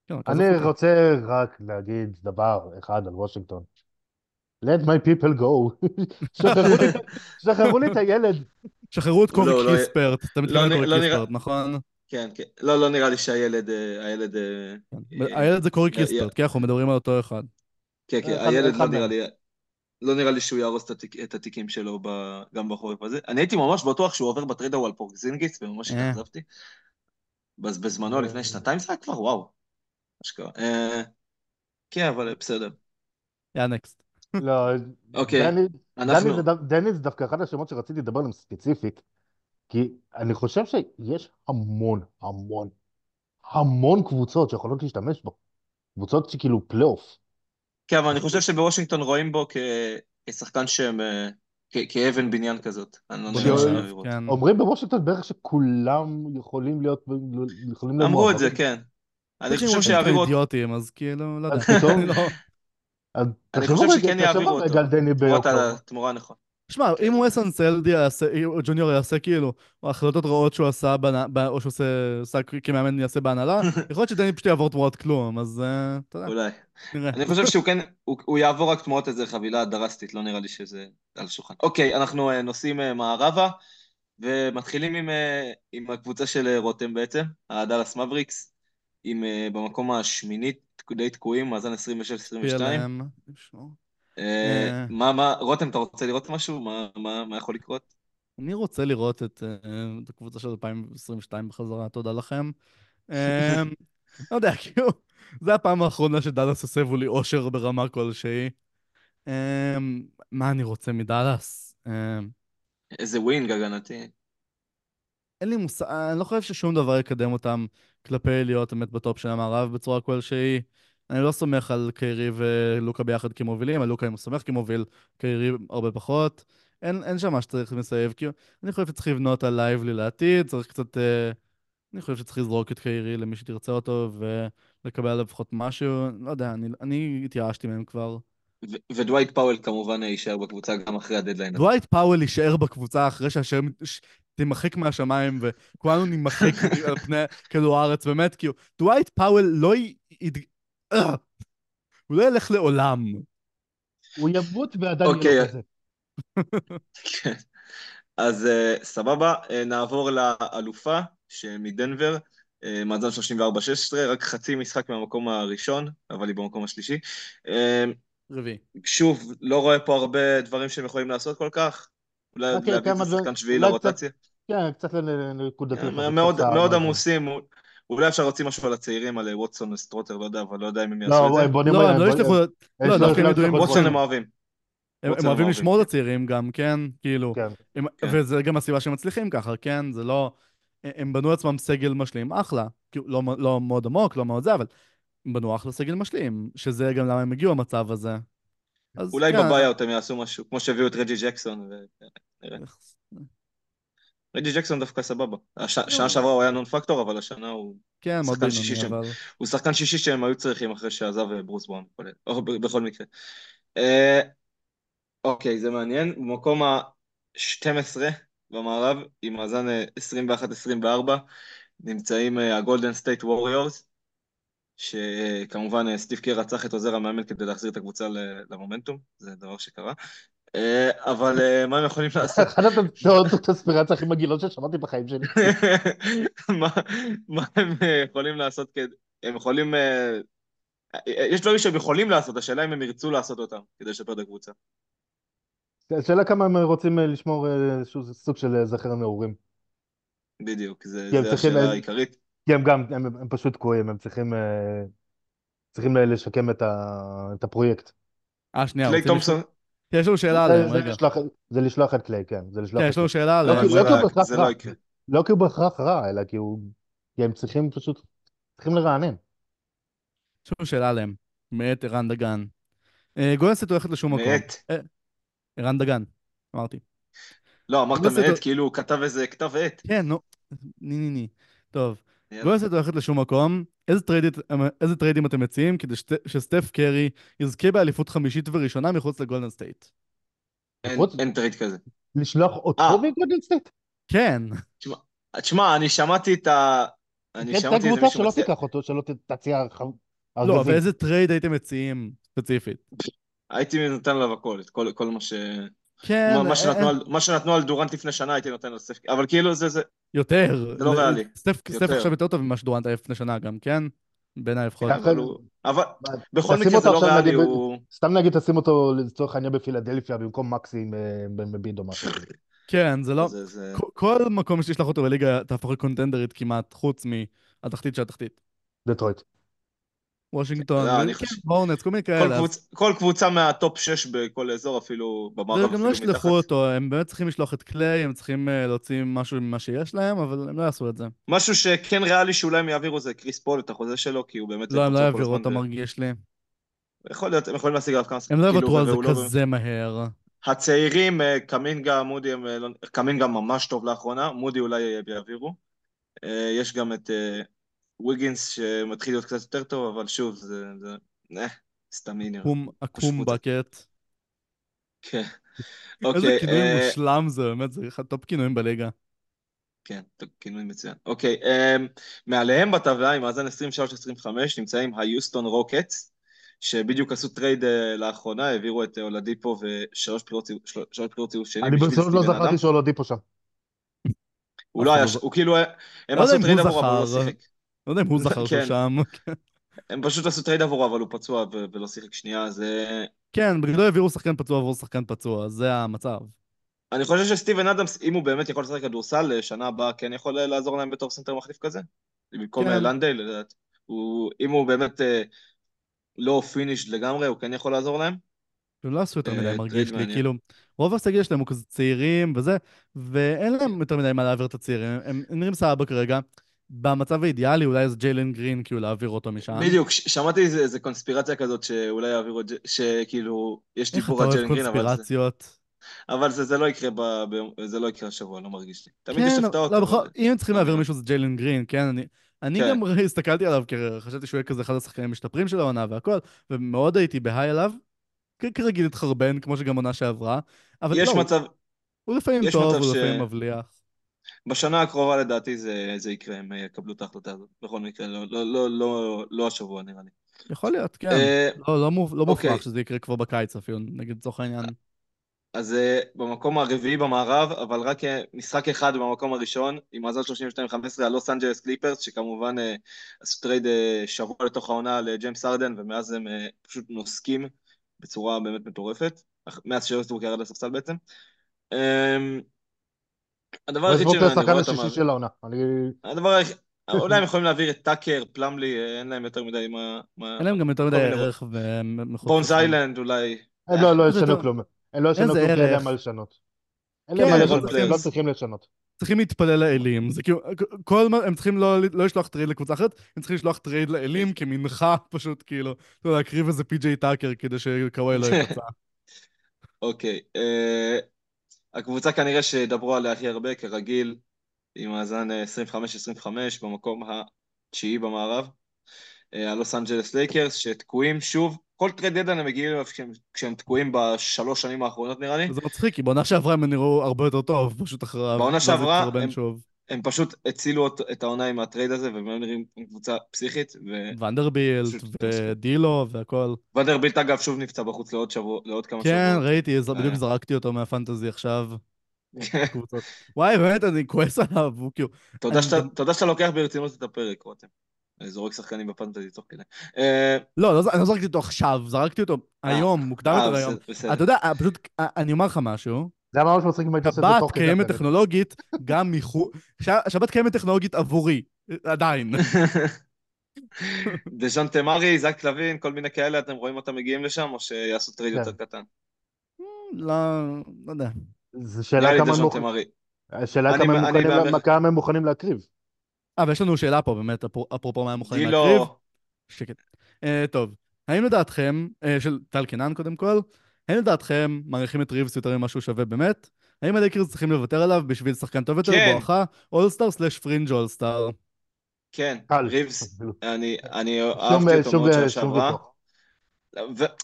כן, אני. רוצה רק להגיד דבר אחד על וושינגטון. Let my people go. שחררו לי את- הילד. שחררו את קורי לא, לא, קיספרט, אתה מתכוון לקורי קיספרט, נכון? כן, כן. לא, לא נראה לי שהילד... אה, הילד... אה, כן. אה, הילד זה קורי קיספרט, כן, אנחנו מדברים על אותו אחד. כן, כן, הילד לא נראה. לי... לא נראה לי שהוא יהרוס את התיק- את התיקים שלו גם בחורף הזה. אני הייתי ממש בטוח שהוא עובר בטרייד ההוא על פורזינגיס, וממש אה. התאכזבתי. בז- בזמנו, אה. לפני שנתיים זה היה כבר, וואו. אשכרה. אה, כן, אבל בסדר. יא next. לא, אוקיי, דני- אנחנו... דני זה דו- דני זה דווקא אחד השמות שרציתי לדבר עליהם ספציפית, כי אני חושב שיש המון, המון, המון קבוצות שיכולות להשתמש בו. קבוצות שכאילו פלייאוף. כן, אבל אני חושב שבוושינגטון רואים בו כ- כשחקן שהם... אה, כ- כאבן בניין כזאת. לא. כן. אומרים בוושינגטון בערך שכולם יכולים להיות, יכולים אמרו את זה. כן. אני חושב שיעבירו. אידיוטים, אז כאילו, לא יודע. אז תחשבו חושב רגע- על אותו. דני באוקלהומה. התמורה הנכונה. שמע, אם הוא אסן סלדי יעשה, ג'וניור יעשה כאילו, או החלטות רעות שהוא עשה, או שהוא עושה, כמאמן יעשה בהנהלה, יכול להיות שדני פשוט יעבור תמורת כלום, אז אה, אתה יודע, אולי. נראה. אני חושב שהוא כן, הוא, הוא יעבור רק תמורת איזה חבילה דרסטית, לא נראה לי שזה על השולחן. אוקיי, אנחנו אה, נוסעים אה, מערבה, ומתחילים עם, עם הקבוצה של רותם בעצם, הדאלאס מבריקס, עם במקום השמינית, די תקועים, מאזן 26-22. PLM, ישמעו. אה, אה. מה, מה, רותם, אתה רוצה לראות משהו? מה, מה, מה יכול לקרות? אני רוצה לראות את, אה, הקבוצה של 2022 בחזרה, תודה לכם. לא יודע, כאילו, זו הפעם האחרונה שדאלאס הסבו לי אושר ברמה כלשהי. מה אני רוצה מדאלאס? איזה wing הגנתי. אין לי מושג, אני לא חושב ששום דבר יקדם אותם כלפי להיות באמת ב top של המערב בצורה כלשהי. אני לא סומך על קיירי ולוקה ביחד כמובילים, על לוקה אני סומך כמוביל, קיירי הרבה פחות. אין, אין שם מה שצריך מסביב, כי אני חושב שצריך לבנות על לייבלי לעתיד, צריך קצת... אה, אני חושב שצריך לזרוק את קיירי למי שתרצה אותו ולקבל עליו לפחות משהו. לא יודע, אני, אני התייאשתי מהם כבר. ו- ודווייט פאוול כמובן יישאר בקבוצה גם אחרי הדדליין. דווייט פאוול יישאר בקבוצה אחרי שהשם תימחק מהשמיים וכולנו נימחק על פני כדור הארץ, באמת, כאילו, דווייט פאוול לא י... יד... אה, הוא לא ילך לעולם. הוא ימות ועדיין אוקיי. יהיה כזה. כן. אז אה, סבבה, אה, נעבור לאלופה שמדנבר, מאזן 34-16, רק חצי משחק מהמקום הראשון, אבל היא במקום השלישי. רביעי. שוב, לא רואה פה הרבה דברים שהם יכולים לעשות כל כך. אולי אוקיי, להביא את השחקן שביעי לרוטציה. כן, קצת נקודתי. אה, חצי מאוד. עמוסים, אולי אפשר להוציא משהו על הצעירים, על אה, ווטסון וסטרוטר, לא יודע, אבל לא יודע אם הם יעשו לא, את זה. לא, הם לא ישלחו... יש לא, דווקא הם ידועים ווטסון. הם אוהבים. הם אוהבים לשמור את כן. הצעירים גם, כן? כאילו, כן. הם- כן. וזה גם הסיבה שהם מצליחים ככה, כן? זה לא... הם בנו לעצמם סגל משלים, אחלה. לא, לא מאוד עמוק, לא מאוד זה, אבל הם בנו אחלה סגל משלים, שזה גם למה הם הגיעו למצב הזה. אז אולי כן, בביי-אוט הם יעשו משהו, כמו שהביאו את רג'י ג'קסון. ו- רג'י ג'קסון דווקא סבבה. הש- שנה שעברה הוא היה non-factor, אבל השנה הוא כן, מאוד בינוני, שם. אבל... הוא שחקן שישי שהם היו צריכים אחרי שעזב אה, ברוס בראון, בכל- מקרה. אה, אוקיי, זה מעניין. במקום ה-12 במערב, עם מאזן אה, 21-24, נמצאים אה, הגולדן סטייט ווריורס, שכמובן אה, סטיב קר רצח את עוזר המאמן כדי להחזיר את הקבוצה למומנטום, זה דבר שקרה. אה, אבל אה, מה הם יכולים לעשות? אחת התוצאות האספירציה הכי מגעילות ששמעתי בחיים שלי. מה, הם יכולים לעשות. הם יכולים... יש דברים שהם יכולים לעשות, השאלה אם הם ירצו לעשות אותם כדי לשפר את הקבוצה. השאלה כמה הם רוצים לשמור איזשהו סוג של זכר נעורים. בדיוק, זה, צריכים- השאלה העיקרית. כי הם גם, הם, הם פשוט תקועים, הם צריכים, אה, צריכים לשקם את, ה, את הפרויקט. אה, שנייה, קליי רוצים תומפסון, יש לנו שאלה זה, עליהם, רגע. לשלוח, זה לשלוח את קליי, כן, זה לשלוח כן, יש לנו. שאלה לא, עליהם. זה לא לא כי הוא היה- בהכרח זה רע. לא יקרה. לא כי הוא בהכרח רע, אלא כי הוא... כי הם צריכים פשוט, צריכים לרענן. יש לנו שאלה עליהם. מאת ערן דגן. אה, גולדנסט הולכת לשום מקום. מאת. אה, ערן דגן, אמרתי. לא, אמרת. מאת, כאילו הוא כתב איזה כתב עת. כן, נו. ני ני ני. טוב. יאללה. גולדן סטייט הולכת לשום מקום. איזה, טרייד, איזה טריידים אתם מציעים כדי שת, שסטף קרי יזכה באליפות חמישית וראשונה מחוץ לגולדן סטייט? אין- אין טרייד כזה. לשלוח אה. אותו מגולדן סטייט? כן. תשמע, אני שמעתי את ה... אני כן, שמעתי איזה קבוצה מישהו שלא מציע... תיקח אותו, שלא ת- תציע לא, ארגזים. אבל איזה טרייד הייתם מציעים ספציפית? הייתי נותן עליו הכל, את כל, כל מה ש... כן, מה, מה, אה, שנתנו אה, על, מה שנתנו על דורנט לפני שנה הייתי נותן לסף, אבל כאילו זה, זה, יותר. זה לא ריאלי. סטף. עכשיו יותר טוב ממה שדורנט היה לפני שנה גם, כן? בעיניי לפחות. כן. אבל בכל מקרה זה לא ריאלי, הוא... סתם נגיד תשים אותו לצורך העניין בפילדלפיה במקום מקסי עם אה, או משהו. כן, זה לא... כל מקום שתשלח אותו בליגה תהפוך לקונטנדרית כמעט, חוץ מהתחתית של התחתית. דטרויט. וושינגטון, לא, כן, הורנץ, כל מיני כאלה. כל קבוצה מה top 6 בכל אזור, אפילו במערב, זה גם לא אפילו מתחת. ישלחו אותו, הם באמת צריכים לשלוח את קליי, הם צריכים אה, להוציא משהו ממה שיש להם, אבל הם לא יעשו את זה. משהו שכן ריאלי שאולי הם יעבירו זה קריס פול, את החוזה שלו, כי הוא באמת לא, הם לא יעבירו אותו, ו- מרגיש לי. יכול להיות, הם יכולים להשיג עליו כמה... הם לא כאילו, יוותרו על זה לא- כזה מהר. הצעירים, אה, קמינגה, מודי, אה, לא- קמינגה ממש טוב לאחרונה, מודי אולי אה, יעבירו. אה, יש גם את אה, ויגינס שמתחיל להיות קצת יותר טוב, אבל שוב, זה... זה... אה, סתם עניין. קום, עקום קבוצה. בקט. כן. איזה אוקיי, כינוי אה, מושלם זה, באמת, זה אחד טופ כינויים בליגה. כן, טוב, כינוי מצוין. אוקיי, אמ, מעליהם בטבלה, עם מאזן 23-25, נמצאים היוסטון רוקטס, שבדיוק עשו טרייד אה, לאחרונה, העבירו את אה, אולדיפו ושלוש בחירות סיבוב- שני אני ברצינות לא זכרתי אדמס. שהוא לא דיפו שם. הוא לא היה, אחד הוא כאילו, הם לא עשו טרייד אבל הוא לא. שיחק. לא יודע אם הוא זכר שהוא כן. שם. הם פשוט עשו טרייד עבורו, אבל הוא פצוע ולא שיחק שנייה, אז אה, כן, בגדול העבירו שחקן פצוע עבור שחקן פצוע, זה המצב. אני חושב שסטיבן אדמס, אם הוא באמת יכול לשחק כדורסל, שנה הבאה כן יכול אה, לעזור להם בתור סנטר מחליף כזה? במקום כן. אה, לנדייל, לדעת. הוא- אם הוא באמת אה, לא finished לגמרי, הוא כן יכול לעזור להם? הם לא עשו יותר מדי, מרגיש לי. כאילו, רוב הסגל שלהם הוא כזה צעירים וזה, ואין להם יותר מדי מה להעביר את הצעירים, הם נראים סבבה כרגע. במצב האידיאלי אולי זה ג'יילן גרין, כאילו להעביר אותו משם. בדיוק, שמעתי איזה איזה קונספירציה כזאת שאולי יעבירו את שכאילו, יש דיבור על ג'לן גרין, אבל זה- קונספירציות? אבל זה זה לא יקרה ב- ביום- זה לא יקרה השבוע, לא מרגיש לי. תמיד יש כן, הפתעות. לא, בכל... אם הם צריכים להעביר. מישהו זה ג'יילן גרין, כן? אני, אני כן. גם הסתכלתי עליו, כי חשבתי שהוא יהיה כזה אחד השחקנים המשתפרים של העונה והכל, ומאוד הייתי בהיי עליו. כרגיל התחרבן, כמו שגם עונה שעברה. אבל יש לא, מצב, הוא לפעמים יש טוב, הוא ש- לפעמים מבליח. בשנה הקרובה לדעתי זה זה יקרה, הם יקבלו את ההחלטה הזאת. בכל מקרה, לא- לא- לא- לא- לא השבוע נראה לי. יכול להיות, כן. אה, לא, לא, מופ... לא אוקיי. מופרך שזה יקרה כבר בקיץ אפילו, נגיד לצורך העניין. אז אה, במקום הרביעי במערב, אבל רק אה, משחק אחד במקום הראשון, עם מאזן 32-15, הלוס אנג'לס קליפרס, שכמובן אה, עשו טרייד אה, שבוע לתוך העונה לג'יימס ארדן, ומאז הם אה, פשוט נוסקים בצורה באמת מטורפת, מאז שאוסטרוק ירד לספסל בעצם. אה, הדבר היחיד שאני רואה השחקן אותם... השישי של העונה. אני... הדבר היחיד... אולי הם יכולים להעביר את טאקר, פלמלי, אה, אין להם יותר מדי מה... מה- אין להם גם יותר מדי ערך ומחוץ... בונס איילנד אולי. הם לא, לא זה ישנו טוב. כלום. הם לא ישנו כלום, אין. להם מה לשנות. אין להם כן, מה אבל לשנות, הם לא צריכים לשנות. צריכים להתפלל לאלים. זה כאילו, כל מה, הם צריכים לא, לא לשלוח טרייד לקבוצה אחרת, הם צריכים לשלוח טרייד לאלים כמנחה, פשוט כאילו, יודע, להקריב איזה פי.ג'יי טאקר כדי שקוואי לא ייפצע. אוקיי. אה, הקבוצה כנראה שידברו עליה הכי הרבה, כרגיל, עם מאזן אה, 25-25 במקום התשיעי במערב. אה, הלוס אנג'לס לייקרס, שתקועים שוב, כל טרייד דדליין הם מגיעים אליו כשהם, כשהם תקועים בשלוש שנים האחרונות נראה לי. זה מצחיק, כי בעונה שעברה הם נראו הרבה יותר טוב, פשוט אחריו. בעונה שעברה הם-. הם פשוט הצילו את, את העונה עם הטרייד הזה, והם היו נראים עם קבוצה פסיכית. ונדרבילט, פשוט- ודילו, והכל. וונדרבילט אגב שוב נפצע בחוץ לעוד שבוע, לעוד כמה כן, שבועות. ראיתי, ז- אה. בדיוק זרקתי אותו מהפנטזי עכשיו. וואי, באמת, אני כועס עליו, הוא כאילו... תודה, שאתה, לוקח ברצינות את הפרק, רותם. אני זורק שחקנים בפנטזי תוך כדי. אה, לא, לא אני לא זרקתי אותו עכשיו, זרקתי אותו היום, מוקדם אה, יותר היום. אתה יודע, אה, פשוט, אה, אני אומר לך משהו, זה היה ממש מצחיק אם היית עושה את זה שבת תוך כדי קיימת הפרק. טכנולוגית גם מחוץ... שבת קיימת טכנולוגית עבורי, עדיין. דז'ון תמרי, זק לוין, כל מיני כאלה, אתם רואים אותם מגיעים לשם, או שיעשו טרייד כן. יותר קטן? לא, לא יודע. זו שאלה כמה דז'ון מוכ- תמרי. השאלה כמה הם מוכנים כמה הם מוכנים להקריב. אה, ויש לנו שאלה פה באמת, אפרו- אפרופו מה הם מוכנים להקריב. גילו, שקט. אה, טוב, האם לדעתכם, אה, של טל קינן קודם כל, האם לדעתכם מעריכים את ריבס יותר ממה שהוא שווה באמת? האם הלייקרס צריכים לוותר עליו בשביל שחקן טוב יותר כן. בואכה all-star slash fringe all-star? כן. ריבס. אני, אני אהבתי אותו מאוד שנה שעברה.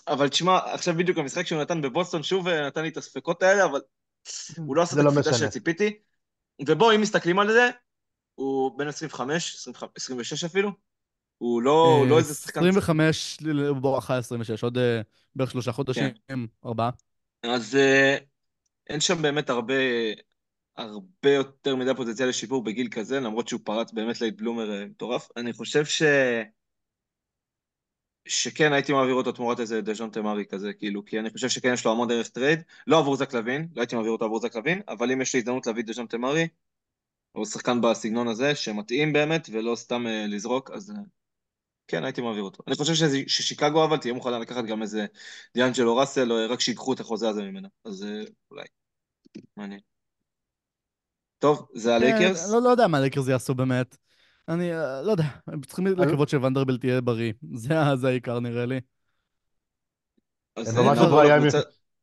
אבל תשמע, עכשיו בדיוק המשחק שהוא נתן בבוסטון שוב אה, נתן לי את הספקות האלה, אבל הוא לא עשה זה את לא הקפיצה משנה. שציפיתי. ובואו, אם מסתכלים על זה, הוא בן 25, 25 26 אפילו. הוא לא, הוא לא איזה שחקן... 25 בואכה 26, עוד אה, בערך שלושה חודשים, כן. ארבעה. אז אה, אין שם באמת הרבה, הרבה יותר מדי פוטנציאל לשיפור בגיל כזה, למרות שהוא פרץ באמת late bloomer אה, מטורף. אני חושב ש... שכן הייתי מעביר אותו תמורת איזה דז'ונטה מארי כזה, כאילו, כי אני חושב שכן יש לו המון ערך טרייד, לא עבור זק לאבין, לא הייתי מעביר אותו עבור זק לאבין, אבל אם יש לי הזדמנות להביא דז'ונטה מארי, או שחקן בסגנון הזה, שמתאים באמת, ולא סתם אה, לזרוק, אז אה, כן, הייתי מעביר אותו. אני חושב שזה- ששיקגו אבל תהיה מוכנה לקחת גם איזה דיאנג'לו ראסל, או רק שיקחו את החוזה הזה ממנה, אז אה, אולי. מעניין. טוב, זה הלייקרס? כן, לא, לא יודע מה הלייקרס יעשו באמת. אני אה, לא יודע, הם צריכים לקוות שוונדרבילט יהיה בריא. זה זה העיקר נראה לי. הם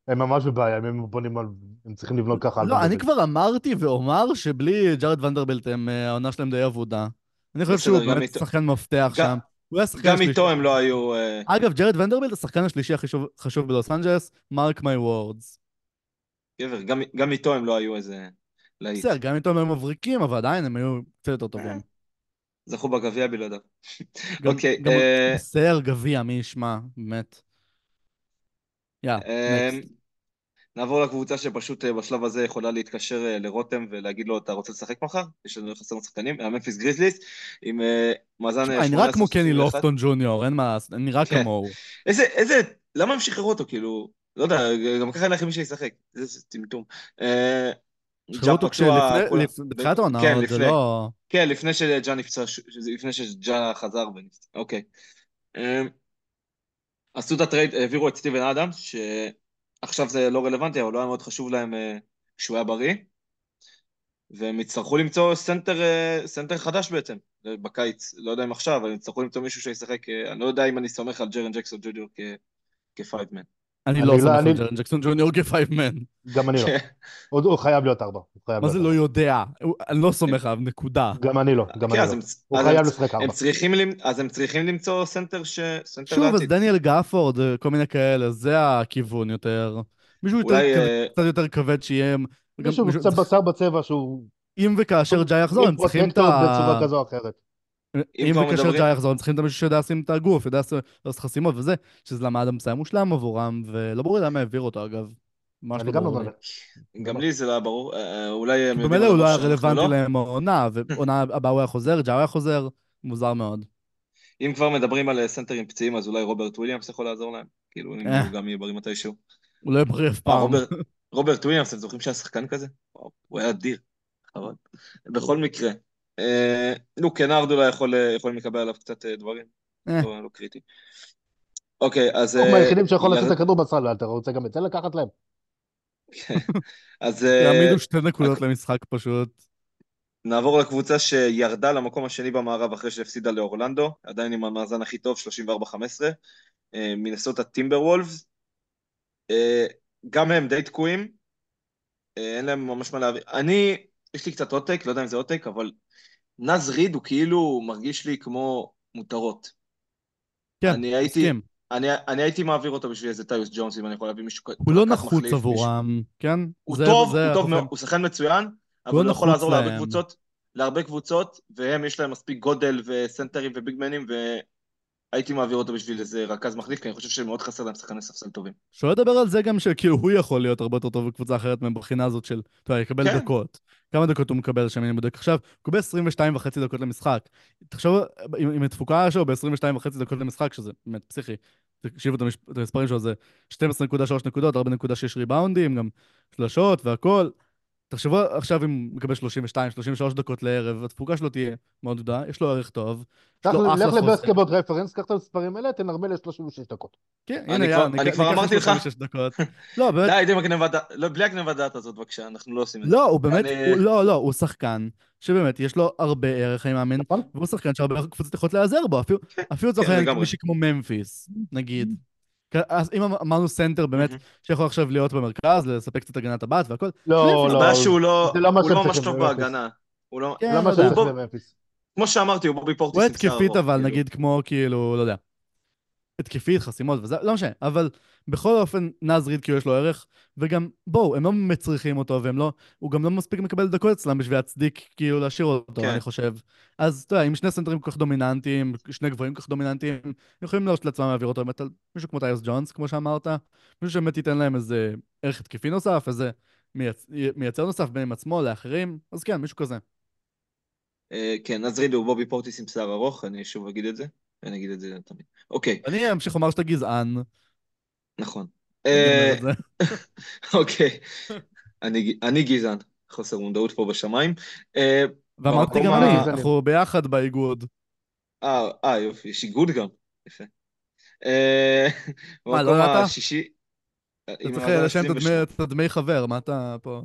אה, ממש בבעיה, הם בונים על... הם צריכים לבנות ככה על לא, אני. כבר אמרתי ואומר שבלי ג'ארד אה, העונה שלהם די אבודה. אני חושב שהוא באמת שחקן מפתח שם. הוא היה השחקן גם השלישי. איתו הם לא היו... אה, אגב, ג'רד ונדרבילט השחקן השלישי הכי חשוב- בלוס אנג'לס, mark my words. גבר, גם- גם איתו הם לא היו איזה להיט. בסדר, גם איתו הם היו מבריקים, אבל עדיין הם היו קצת יותר טובים. זכו בגביע בלעדיו. גם- אוקיי, גם אה, בסדר גביע, מי ישמע, באמת. יא, אה, נקסט. נעבור לקבוצה שפשוט אה, בשלב הזה יכולה להתקשר אה, לרותם ולהגיד לו, אתה רוצה לשחק מחר? יש לנו חסר שחקנים, הממפיס גריזליס, עם אה, מאזן אה, אני נראה כמו 18-21. קני לופטון ג'וניור, אין מה אני נראה כן. כמוהו. איזה, איזה, למה הם שחררו אותו, כאילו? לא יודע, גם ככה אין לכם מי שישחק. איזה טמטום. אה, שחררו אותו כשלפני- העונה, כן, זה. לא... כן, לפני שג'ה נפצע, לפני שג'ה חזר ונפצע, אוקיי. עשו את הטרייד, העבירו את סטיבן אדאמס, שעכשיו זה לא רלוונטי, אבל לא היה מאוד חשוב להם אה, שהוא היה בריא, והם יצטרכו למצוא סנטר, אה, סנטר חדש בעצם, אה, בקיץ, לא יודע אם עכשיו, אבל הם יצטרכו למצוא מישהו שישחק, אני לא יודע אם אני סומך על ג'רן ג'קסון ג'וניור כ five man. אני אני לא לא- סומך על ג'רן ג'קסון ג'וניור כ five man. גם אני לא. הוא חייב להיות ארבע. מה זה לא יודע? אני לא סומך עליו, נקודה. גם אני לא, גם כן, אני לא. הוא חייב לשחק ארבע. הם צריכים, למ- אז הם צריכים למצוא סנטר ש... שוב, אז. דניאל גפורד, אה, כל מיני כאלה, זה הכיוון יותר. מישהו אה, קצת יותר כבד שיהיה... מישהו קצת בשר בצבע שהוא... אם וכאשר ג'ה יחזור, הם צריכים את ה... בצורה כזו או אחרת. אם מדברים- ג'ה יחזור, הם צריכים את מישהו שיודע לשים את הגוף, יודע לעשות חסימות וזה, שזה למה אדאמס היה מושלם עבורם, ולא ברור לי למה העבירו אותו אגב. ממש אני לא גם לא ברור לי. מבין. גם לי זה לא היה ברור, אה, אולי כי יודעים במילא הוא לא היה שאנחנו רלוונטי לא. להם העונה, ועונה הבאה הוא היה חוזר, ג'ה היה חוזר, מוזר מאוד. אם כבר מדברים על אה, סנטרים פציעים, אז אולי רוברט וויליאמס יכול לעזור להם. כאילו, אם אה. הוא גם יהיה בריא מתישהו. הוא לא יהיה בריא אף אה, פעם. רוברט- וויליאמס, אתם זוכרים שהיה שחקן כזה? הוא היה אדיר. חבל. בכל מקרה, אה, נו, קנארד אולי יכול, אה, יכולים לקבל עליו קצת אה, דברים. אה. לא לא קריטי. אוקיי, אז... הוא אה, מהיחידים שיכול לשים את הכדור בסל, אתה רוצה גם את זה לקחת להם? אז אה, יעמידו שתי נקודות למשחק פשוט. נעבור לקבוצה שירדה למקום השני במערב אחרי שהפסידה לאורלנדו, עדיין עם המאזן הכי טוב, 34-15, אה, מנסות הטימבר וולפס. אה, גם הם די תקועים, אה, אין להם ממש מה להביא. אני, יש לי קצת עותק, לא יודע אם זה עותק, אבל נז ריד הוא כאילו מרגיש לי כמו מותרות. כן, אני הייתי, מסכים. אני, אני הייתי מעביר אותו בשביל איזה טיוס ג'ונס, אם אני יכול להביא מישהו כ- הוא לא נחוץ עבורם, כן? הוא זה- טוב, זה הוא טוב. מאוד, הוא שחקן מצוין, אבל לא הוא לא יכול לעזור להרבה להם. קבוצות, להרבה קבוצות, והם יש להם מספיק גודל וסנטרים וביגמנים, והייתי מעביר אותו בשביל איזה רכז מחליף, כי אני חושב שמאוד חסר להם שחקני ספסל טובים. שלא לדבר על זה גם שכאילו הוא יכול להיות הרבה יותר טוב בקבוצה אחרת מבחינה הזאת של, אתה יודע, יקבל כן. דקות. כמה דקות הוא מקבל שם, אני בודק עכשיו? הוא מקבל 22 וחצי דקות למשחק. תחשוב, עם, עם התפוקה שלו ב-22 וחצי דקות למשחק, שזה באמת פסיכי. תקשיבו את, המספרים שלו, זה 12.3 נקודות, 4.6 ריבאונדים, גם שלשות והכל. תחשבו עכשיו אם הוא מקבל 32, 33 דקות לערב, התפוקה שלו תהיה מאוד גדולה, יש לו ערך טוב. לך חוזה. לבסקטבוט רפרנס, קח את המספרים האלה, תנרמל ל-36 דקות. כן, אני הנה, יאללה, אני ניקח- כבר אמרתי לך. 36 דקות. לא, באמת, די, די עם הגנבת דעת, לא, בלי הגנבת דעת הזאת, בבקשה, אנחנו לא עושים את זה. לא, הוא באמת, לא, לא, הוא שחקן שבאמת יש לו הרבה ערך, אני מאמין, נכון? והוא שחקן שהרבה קבוצות יכולות להיעזר בו, אפילו, אפילו לצורך כן, העניין לגמרי. מישהי כמו ממפיס, נגיד. אז אם אמרנו סנטר באמת. שיכול עכשיו להיות במרכז, לספק קצת הגנת הבת והכל, לא, לא. הבעיה שהוא לא זה לא הוא לא ממש טוב. בהגנה. הוא לא... כן, לא. כמו שאמרתי, הוא בובי פורטיס הוא התקפית אבל, כאילו. נגיד כמו כאילו, לא יודע. התקפית, חסימות וזה, לא משנה, אבל בכל אופן נז ריד כאילו יש לו ערך, וגם בואו, הם לא מצריכים אותו, והם לא, הוא גם לא מספיק מקבל דקות אצלם בשביל להצדיק כאילו להשאיר אותו, כן. אני חושב. אז אתה יודע, עם שני סנטרים כל כך דומיננטיים, שני גבוהים כל כך דומיננטיים, הם יכולים להרשות לעצמם להעביר אותו באמת על מישהו כמו טיירס ג'ונס, כמו שאמרת, מישהו שבאמת ייתן להם איזה ערך התקפי נוסף, איזה מייצ... מייצר נוסף בין עצמו לאחרים, אז כן, מישהו כזה. אה, כן, אז ריד הוא בובי פורטיס עם שיער ארוך, אני שוב אגיד את זה, ואני אגיד את זה תמיד. אוקיי, אני אמשיך לומר שאתה גזען. נכון. אני אה. אוקיי, אני אני גזען, חוסר מודעות פה בשמיים. אה, ואמרתי גם אני. אנחנו ביחד באיגוד. אה, אה, יופי, יש איגוד גם, יפה. מה, לא ידעת? השישי... אתה צריך מאזן לשלם את 22. הדמי- חבר, מה אתה פה...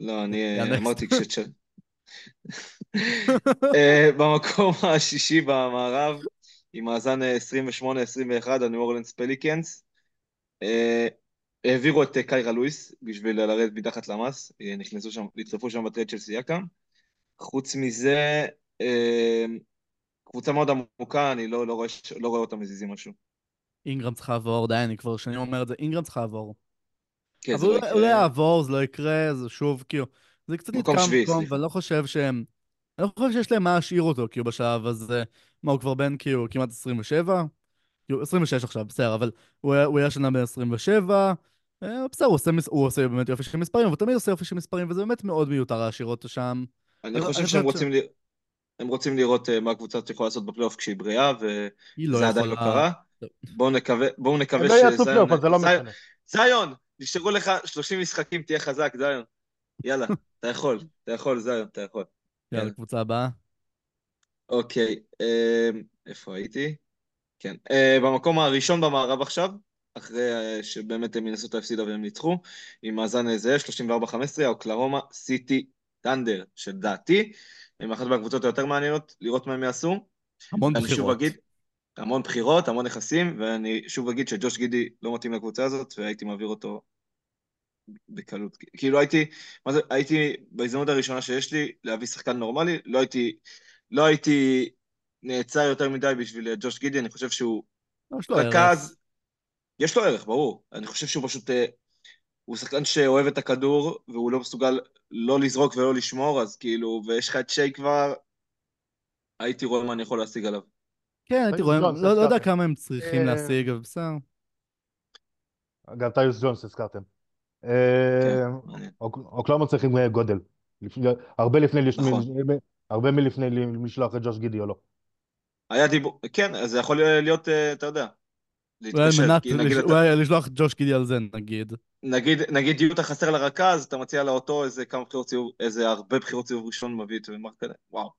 לא, אני. אמרתי כשתש... אה, במקום השישי במערב, עם מאזן אה, 28-21, הניו אורלנס פליקנס. אה, העבירו את אה, קיירה לואיס בשביל לרדת מתחת למס, אה, נכנסו שם, נצטרפו שם בטרייד של סייקם. חוץ מזה, אה, קבוצה מאוד עמוקה, אני לא, לא, רואה, לא רואה אותם מזיזים משהו. אינגרם צריך לעבור, די, אני כבר שנים אומר את זה, אינגרם צריך לעבור. כן, אבל זה לא אולי-. יעבור, זה לא יקרה, זה שוב, כאילו, זה קצת מקום נתקע סליחה. ואני לא חושב שהם... אני לא חושב שיש להם מה להשאיר אותו, כאילו, בשלב הזה. מה, הוא כבר בן, כאילו, כמעט 27? כאילו, 26 עכשיו, בסדר, אבל הוא היה- הוא היה שנה בן 27, אה, בסדר, הוא עושה מס- הוא עושה באמת יופי של מספרים, הוא תמיד עושה יופי של מספרים, וזה באמת מאוד מיותר להשאיר אותו שם. אני אז חושב אני שהם ש- רוצים, ל... הם רוצים לראות אה, מה הקבוצה יכולה לעשות בפלייאוף כשהיא בריאה, לא וזה עדיין לא. קרה. בואו נקווה, בואו הם נקווה לא יעשו שזיון... פלייאוף, אז זה לא משנה. זיון, נשארו לך 30 משחקים, תהיה חזק, זיון. יאללה, אתה יכול, אתה יכול, זיון, אתה יכול. יאללה, יאללה. קבוצה הבאה. אוקיי, אה, איפה הייתי? כן. אה, במקום הראשון במערב עכשיו, אחרי אה, שבאמת הם מנסות הפסידה והם ניצחו, עם מאזן זהה, 34-15, האוקלרומה סיטי טנדר, שלדעתי, הם אחת מהקבוצות היותר מעניינות, לראות מה הם יעשו. המון אני שוב בחירות. אגיד, המון בחירות, המון נכסים, ואני שוב אגיד שג'וש גידי לא מתאים לקבוצה הזאת, והייתי מעביר אותו בקלות. כאילו הייתי, מה זה, הייתי בהזדמנות הראשונה שיש לי להביא שחקן נורמלי, לא הייתי, לא הייתי נעצר יותר מדי בשביל ג'וש גידי, אני חושב שהוא יש לו ערך. רכז, יש לו ערך, ברור. אני חושב שהוא פשוט, אה, הוא שחקן שאוהב את הכדור, והוא לא מסוגל לא לזרוק ולא לשמור, אז כאילו, ויש לך את שי כבר, הייתי רואה מה אני יכול להשיג עליו. כן, הייתי רואה, לא לא יודע. כמה הם צריכים אה, להשיג, אבל בסדר. גם טיוס ג'ונס הזכרתם. כן, אה, אוקלאומה צריכים אה, גודל. הרבה לפני, נכון. הרבה מלפני לשלוח את ג'וש גידי או לא. היה דיבור, כן, אז זה יכול להיות, אה, אתה יודע, אולי לשלוח את ג'וש גידי על זה, נגיד. נגיד, נגיד יוטה חסר לרכז, אתה מציע לאותו איזה כמה בחירות סיבוב, איזה הרבה בחירות סיבוב ראשון מביא את מרקלה, וואו.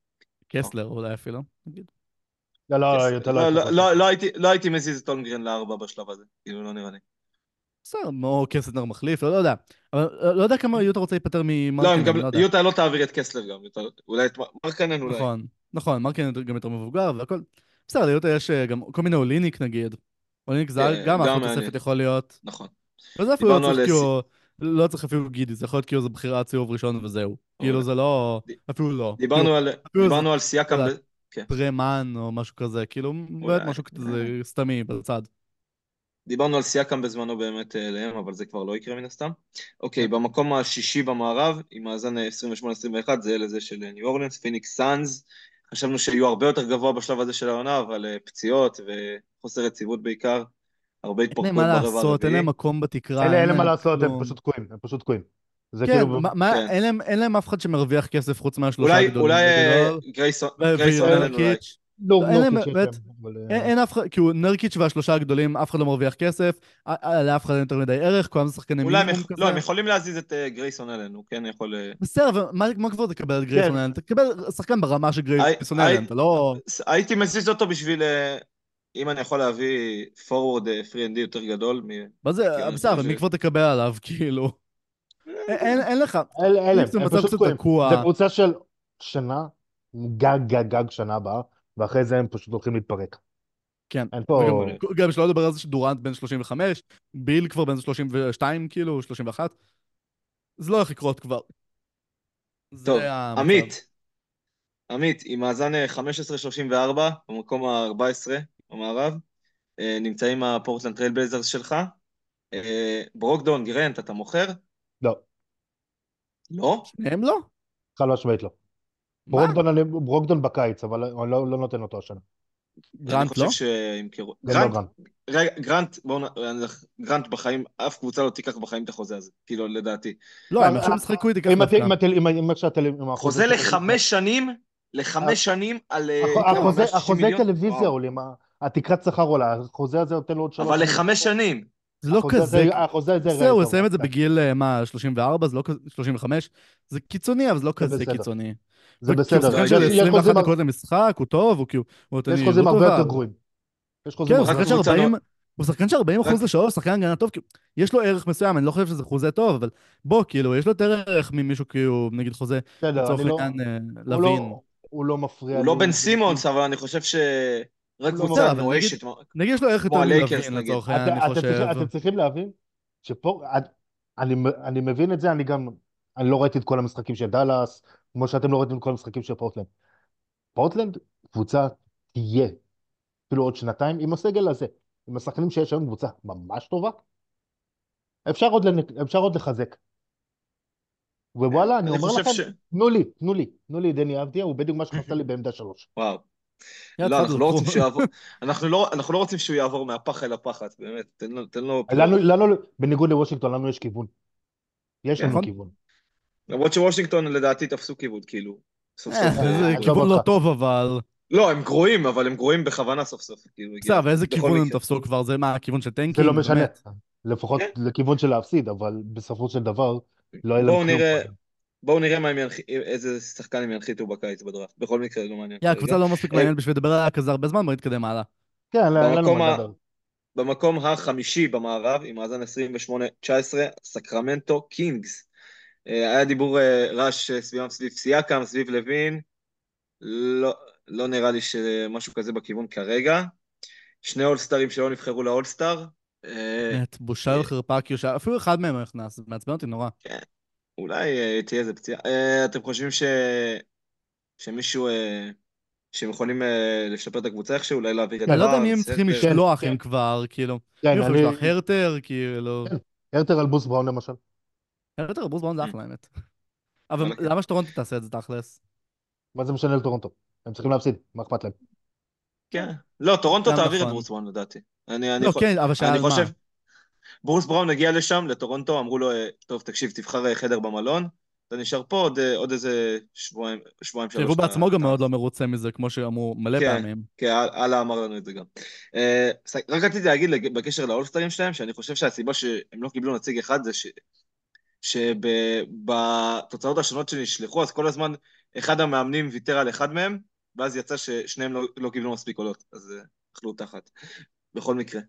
קסלר אולי אפילו, נגיד. לא, לא, לא, לא לא, לא, לא לא הייתי מזיז את אולמגרן לארבע בשלב הזה, כאילו, לא נראה לי. בסדר, או קסלר מחליף, לא לא יודע. אבל אה, לא יודע כמה יוטה רוצה להיפטר לא, ממרקנן, גם, לא יודע. יוטה לא תעביר את קסלר גם, אולי את מרקנן אולי. נכון, נכון, מרקנן גם יותר מבוגר והכל. בסדר, ליוטה יש אה, גם כל מיני אוליניק נגיד. אוליניק זה כן, גם אחלה. תוספת יכול להיות. נכון. וזה אפילו לא צריך כאילו, לא צריך אפילו גידי, זה יכול להיות כאילו זה בחירת סיבוב ראשון וזהו. כאילו זה לא, אפילו לא. דיברנו על, דיברנו על לא ב- יודע. טרמן או משהו כזה, כאילו, באמת משהו כזה סתמי בצד. דיברנו על סייקם בזמנו באמת אה, אליהם, אבל זה כבר לא יקרה מן הסתם. אוקיי, כן. במקום השישי במערב, עם מאזן אה, 28-21, זה לזה של אה, ניו אורלינס, פיניקס סאנז. חשבנו שיהיו הרבה יותר גבוה בשלב הזה של העונה, אבל אה, פציעות וחוסר יציבות בעיקר, הרבה אין להם התפרקות מה ברבע לעשות, אין הרביעי. להם מקום בתקרה. אין להם מה לעשות. הם פשוט תקועים, הם פשוט תקועים. זה כן, כאילו... מה- מה- כן. אין להם- אין להם אף אחד שמרוויח כסף חוץ מהשלושה אולי, הגדולים. אולי אה, בגדול. גרייסון אלן אולי. לא, אין להם לא, אה, אין אף אחד, כאילו נרקיץ' והשלושה הגדולים, אף אחד לא מרוויח כסף, א- א- לאף אחד אין יותר מדי ערך, כולם זה שחקני אולי הם מינימום כזה. לא, הם יכולים להזיז את אה, גרייסון אלן, הוא כן יכול... אה, בסדר, אבל מה כבר תקבל את גרייסון כן. אלן? תקבל שחקן ברמה של גרייסון אלן, אתה לא... הייתי מזיז אותו בשביל... אה, אם אני יכול להביא forward אה, free and D יותר גדול, מ- מה זה, כן, בסדר, אבל מי כבר תקבל עליו, כאילו? אין- לך, אין להם, הם פשוט תקועים. תקוע. זה קבוצה של שנה, גג גג גג שנה הבאה, ואחרי זה הם פשוט הולכים להתפרק. כן. אין פה... וגם- גם שלא לדבר על זה שדורנט בן 35, ביל כבר בן 32, כאילו, 31. זה לא הולך לקרות כבר. טוב, המצב. עמית, עמית, עם מאזן אה, 15-34, במקום ה-14 במערב, אה, נמצאים הפורטלנד טרייל בלייזרס שלך. אה, ברוקדון, גרנט, אתה מוכר? לא, לא? הם לא? חד משמעית לא. ברוקדון, אני- ברוקדון בקיץ, אבל אני לא לא נותן אותו השנה. גרנט לא? שימכרו. לא גרנט, גרנט. רגע, גרנט, בואו נ... גרנט בחיים, אף קבוצה לא תיקח בחיים את החוזה הזה, כאילו, לדעתי. לא, הם עכשיו ישחקו איתי ככה אם אתם- דווקא. אם אתם- אם- אם עכשיו אתם... עם החוזה חוזה לחמש שנים, לחמש שנים על... אה? החוזה- 160 החוזה מיליון? טלוויזיה. עולים, התקרת שכר עולה, החוזה הזה נותן לו עוד שלוש אבל. לחמש שנים. זה לא כזה... החוזה הזה... בסדר, הוא יסיים את זה. בגיל, אה, מה, 34, זה לא כזה... 35? זה קיצוני, אבל זה לא כזה. קיצוני. זה בסדר. יש- של יש 21 חוזים- דקות למשחק, הוא טוב, הוא כאילו... יש חוזים הרבה. יותר גרועים. יש חוזים כן, הרבה יותר של קבוצה 40... לא- הוא שחקן של 40 אחוז רק- לשעור, שחקן הגנה טוב, כאילו, יש לו ערך מסוים, אני לא חושב שזה חוזה טוב, אבל בוא, כאילו, יש לו יותר ערך ממישהו, כאילו, נגיד חוזה, לצורך אני לא- העניין, אה, הוא לא- לוין. הוא לא מפריע הוא לא. בן סימונס, אבל אני חושב ש... רק לא קבוצה נואשת. נגיד יש לו ערך יותר מלווין. לצורך העניין, אני חושב. אתם צריכים להבין שפה, אני, אני מבין את זה, אני גם, אני לא ראיתי את כל המשחקים של דאלאס, כמו שאתם לא ראיתם כל המשחקים של פורטלנד. פורטלנד, קבוצה תהיה, אפילו עוד שנתיים, עם הסגל הזה, עם השחקנים שיש היום, קבוצה ממש טובה. אפשר עוד, לנ- אפשר עוד לחזק. ווואלה, אני אני אומר לכם, ש- תנו לי, תנו לי, תנו לי דני אבדיה, הוא בדיוק מה שחסר לי בעמדה שלוש. וואו. לא, אנחנו לא רוצים קחו. שהוא יעבור, אנחנו לא, אנחנו לא רוצים שהוא יעבור מהפח אל הפחת, באמת, תן לו, תן לו, לנו, לנו, בניגוד לוושינגטון, לנו יש כיוון. יש לנו נכון. כיוון. למרות שוושינגטון לדעתי תפסו כאילו, סוף אה, סוף. אה, זה כיוון לא. טוב, אבל... לא, הם גרועים, אבל הם גרועים בכוונה סוף סוף, כאילו. בסדר, אבל איזה כיוון הם. תפסו כבר? זה מה, הכיוון של זה טנקינג? לא משנה? לפחות כן. לכיוון של להפסיד, אבל בסופו של דבר לא היה להם בואו כלום. בואו נראה מה הם ינח... איזה שחקן הם ינחיתו בקיץ בדראפט, בכל מקרה לא מעניין. יא. הקבוצה לא מספיק אה, מעניינת בשביל לדבר עליה כזה הרבה זמן, בוא נתקדם הלאה. כן, אין לנו מה לדבר. במקום החמישי במערב, עם מאזן 28-19, סקרמנטו קינגס. אה, היה דיבור אה, רעש אה, סביבם סביב סייקם, סביב לאבין, לא, לא נראה לי שמשהו כזה בכיוון כרגע. שני אולסטרים שלא נבחרו לאולסטר, אה, באמת, בושה וחרפה, כאילו שאפילו אחד מהם לא נכנס, זה מעצבן אותי נורא. אולי אה, תהיה איזה פציעה. אה, אתם חושבים ש... שמישהו, אה, שהם יכולים אה, לשפר את הקבוצה איכשהו, אולי להעביר את אני לא יודע בארנס, מי הם צריכים? לשלוח כן. אם כבר, כאילו. כן, מי יכול אני... לשלוח? הרטר, כאילו. כן. הרטר על בוס בראון למשל. הרטר, ברוס בראון זה אחלה, האמת. אבל כן. למה שטורונטו תעשה את זה תכלס? מה זה משנה לטורונטו? הם צריכים להפסיד, מה אכפת להם? כן. לא, טורונטו תעביר את נכון. ברוס בראון לדעתי. אני, אני, לא, כן, אבל שאל אני מה. חושב, ברוס בראון הגיע לשם, לטורונטו, אמרו לו, אה, טוב, תקשיב, תבחר אה, חדר במלון, אתה נשאר פה עוד, אה, עוד איזה שבועיים, שבועיים שלוש. שהוא אתה- בעצמו גם מאוד לא מרוצה מזה, כמו שאמרו מלא כן. פעמים. כן, אל- אללה אמר לנו את זה גם. רק רציתי להגיד בקשר לאולסטרים שלהם, שאני חושב שהסיבה שהם לא קיבלו נציג אחד זה ש... שבתוצאות השונות שנשלחו, אז כל הזמן אחד המאמנים ויתר על אחד מהם, ואז יצא ששניהם לא, לא קיבלו מספיק קולות, אז אה, אכלו תחת. בכל מקרה.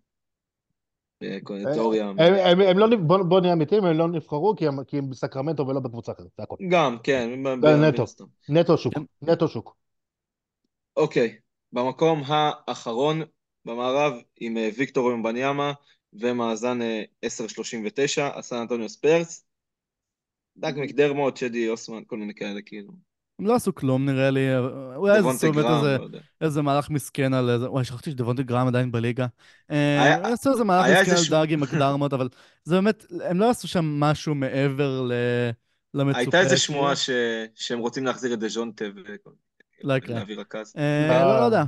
אה, כל- תיאוריה. הם- לא... בוא נהיה אמיתיים, הם לא נבחרו כי הם- בסקרמנטו ולא בקבוצה אחרת, זה הכל. גם, כן. נטו. נטו שוק. נטו שוק. אוקיי, במקום האחרון במערב, עם אה, ויקטור ומבניאמה ומאזן אה, 10-39, הסן אנטוניו ספרס. דאג מקדרמוט, שדי אוסמן, כל מיני כאלה, כאילו. הם לא עשו כלום נראה לי, אולי איזה באמת גראם, איזה, מהלך מסכן על איזה, וואי, שכחתי שדבונטה גראם עדיין בליגה. אה, היה- עשו איזה מהלך מסכן על דאגי מקדרמוט, אבל זה באמת, הם לא עשו שם משהו מעבר ל... למצופה. הייתה איזה. שמועה ש... שהם רוצים להחזיר את דז'ונטה וכל לא רכז. אה, לא, לא יודע.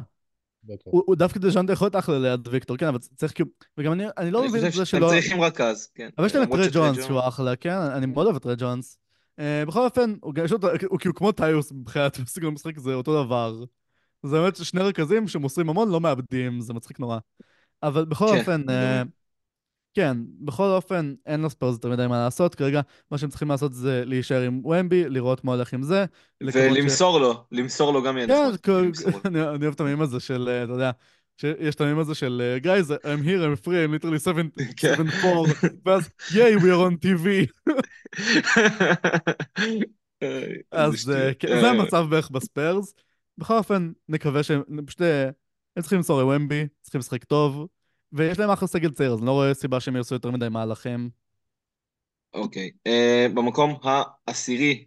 אוקיי. הוא הוא דווקא דז'אנטה יכול להיות אחלה ליד ויקטור, כן, אבל צריך כאילו... וגם אני אני לא אני מבין את זה שלא... צריכים רכז, כן. אבל יש להם את שטרי ג'ונס שהוא אחלה, כן? אני מאוד אוהב את טרי ג'ונס. אה, בכל אופן, הוא כאילו כמו טיוס מבחינת סגל המשחק, זה אותו דבר. זה באמת שני רכזים שמוסרים המון, לא מאבדים, זה מצחיק נורא. אבל בכל כן, אופן. כן, בכל אופן, אין לספרס יותר מדי מה לעשות. כרגע, מה שהם צריכים לעשות זה להישאר עם ומבי, לראות מה הולך עם זה. לקוות ש- ולמסור לו, למסור לו גם יהיה כן. כל-. אני אני אוהב את המים הזה של, אה, אתה יודע, שיש את המים הזה של אה, guys, I'm here, I'm free, I'm literally 7 כן. 4, ואז yay, we are on TV. איזה אז. אה, כן, אה, זה המצב בערך בספיירס. בכל אופן, נקווה שהם, פשוט אה, הם צריכים למסור לוומבי, צריכים לשחק טוב, ויש להם אחלה סגל צעיר, אז אני לא רואה סיבה שהם יעשו יותר מדי מהלכים. אוקיי. אה, במקום העשירי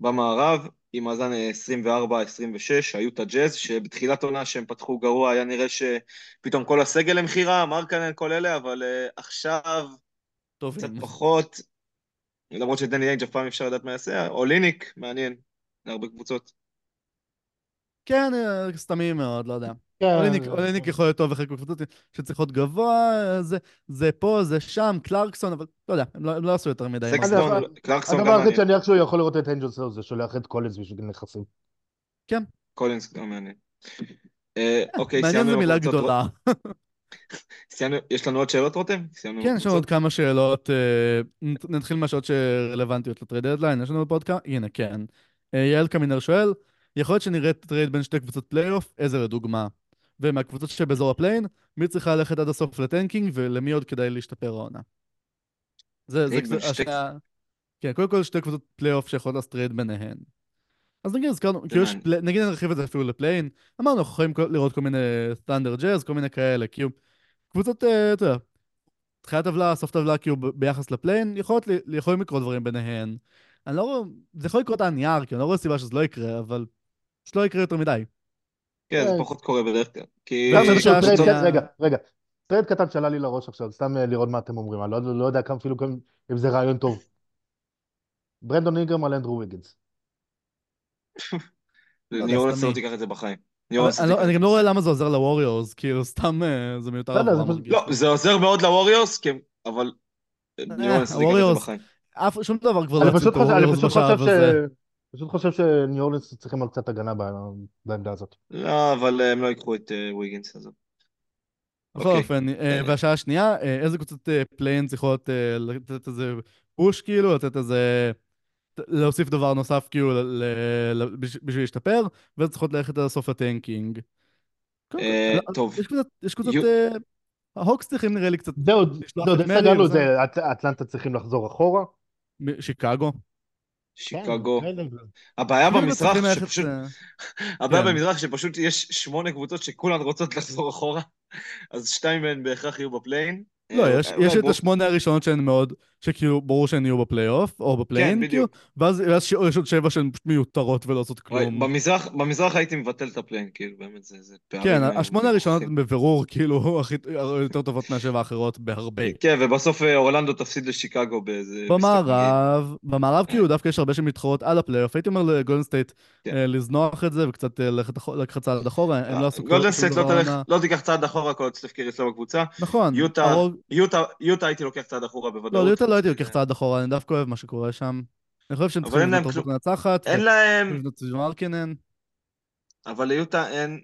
במערב, עם מאזן 24-26, היו את הג'אז, שבתחילת עונה שהם פתחו גרוע, היה נראה שפתאום כל הסגל למכירה, מרקנן, כל אלה, אבל uh, עכשיו טוב, קצת פחות, למרות שדני איינג' אף פעם אפשר לדעת מה יעשה, אוליניק, מעניין, להרבה קבוצות. כן, אה, סתמי מאוד, לא יודע. כן, אוליניק- אוליניק יכול להיות טוב בחלק מהקבוצות שצריכות גבוה, זה- זה פה, זה שם, קלרקסון, אבל לא יודע, הם לא- הם לא עשו יותר מדי. סקסטון, הדבר- קלרקסון גם הדבר היחיד מעניין, שאני איכשהו יכול לראות את אנג'ל סאוס זה שולח את קולינס בשביל נכסים. קולינס גם מעניין. אה, אוקיי, מעניין סיימנו זו עם מילה. גדולה. סיימנו, יש לנו עוד שאלות, רותם? כן, יש לנו עוד? כמה שאלות. אה, נת- נתחיל מהשאלות שרלוונטיות ל trade deadline. יש לנו עוד פודקאסט? הנה, כן. אה, יעל קמינר שואל, יכול להיות שנראה trade בין שתי קבוצות פלייאוף? איזה לדוגמה? ומהקבוצות שבאזור ה play-in, מי צריכה ללכת עד הסוף ל tanking ולמי עוד כדאי להשתפר העונה? זה, זה קצת שתי- השאלה... כן, קודם כל שתי קבוצות פלייאוף שיכולות לעשות trade ביניהן. אז נגיד, הזכרנו, כאילו יש. פלי- נגיד נרחיב את זה אפילו ל play-in, אמרנו, אנחנו יכולים לראות כל מיני סטנדר ג'אז, כל מיני כאלה, כאילו, קבוצות, אה, אתה יודע, תחילת טבלה, סוף טבלה, כאילו, ביחס ל play-in, יכולות, יכולים לקרות דברים ביניהן. אני לא רואה, זה יכול לקרות על הנייר, כי אני לא רואה סיבה שזה לא יקרה, אבל שלא יקרה יותר מדי. כן, זה. פחות קורה בדרך כלל. כי... קט- רגע, רגע. trade קטן שעלה לי לראש עכשיו, סתם אה, לראות מה אתם אומרים, אני לא- לא יודע כמה אפילו אם זה רעיון טוב. ברנדון אינגרם על אנדרו ויגנס. לא, ניו אורלנס דווקא לא? תיקח את זה בחיים. אני לא לא- גם. לא רואה למה זה עוזר לווריורס, כאילו, סתם אה, זה מיותר לא. זה עוזר מאוד לווריורס, אבל ניו אורלנס לא תיקח את זה בחיים. שום דבר כבר לא פשוט את הווריורס בשלב ש... הזה. פשוט חושב שניו אורלינס צריכים על קצת הגנה בעמדה הזאת. לא, אבל אה, הם לא ייקחו את אה, ויגינס הזה. בכל אוקיי. אופן, אה, אה. והשאלה השנייה, אה, איזה קבוצות אה, play-in צריכות אה, לתת איזה push, כאילו, לתת איזה... להוסיף דבר נוסף, כאילו, ל- ל- בש- בשביל להשתפר, ואיזה צריכות ללכת עד הסוף ל tanking. אה, טוב. יש קבוצות, אה, ההוקס צריכים נראה לי קצת זהו, זהו, סגרנו את זה, אט- אטלנטה צריכים לחזור אחורה. מ- שיקגו. שיקגו. כן, הבעיה במזרח שפשוט, אה, הבעיה כן. במזרח שפשוט יש שמונה קבוצות שכולן רוצות לחזור אחורה, אז שתיים מהן בהכרח יהיו ב play-in. לא, אה, יש, יש את השמונה הראשונות שהן מאוד, שכאילו, ברור שהן יהיו בפלייאוף, או ב play-in, כן, כאילו. ואז ואז ש- יש עוד שבע שהן פשוט מיותרות ולא עושות וואי, כלום. במזרח, במזרח הייתי מבטל את ה play-in, כאילו, באמת, זה, זה פערים. כן, השמונה הראשונות בבירור, כאילו, הכי יותר טובות מהשבע האחרות בהרבה. כן, ובסוף אה, אורלנדו תפסיד לשיקגו באיזה... במערב, במערב כאילו דווקא יש הרבה שמתחרות על הפלייאוף, הייתי אומר לגולדן סטייט כן. אה, לזנוח את זה וקצת אה, ללכת לקחת צעד אחורה, הם לא עשו גולדן סטייט לא. לא תיקח צעד אחורה כל עוד סטף קרי אצלו בקבוצה. נכון, יוטה, יוטה, יוטה הייתי לוקח צעד אחורה בוודאות. לא, הייתי לוקח צעד אחורה, אני דווקא אוהב מה שקורה שם. אני חושב שהם צריכים אין להם לבנות תרבות כלום. מנצחת, אין להם, מרקינן. אבל ליוטה אין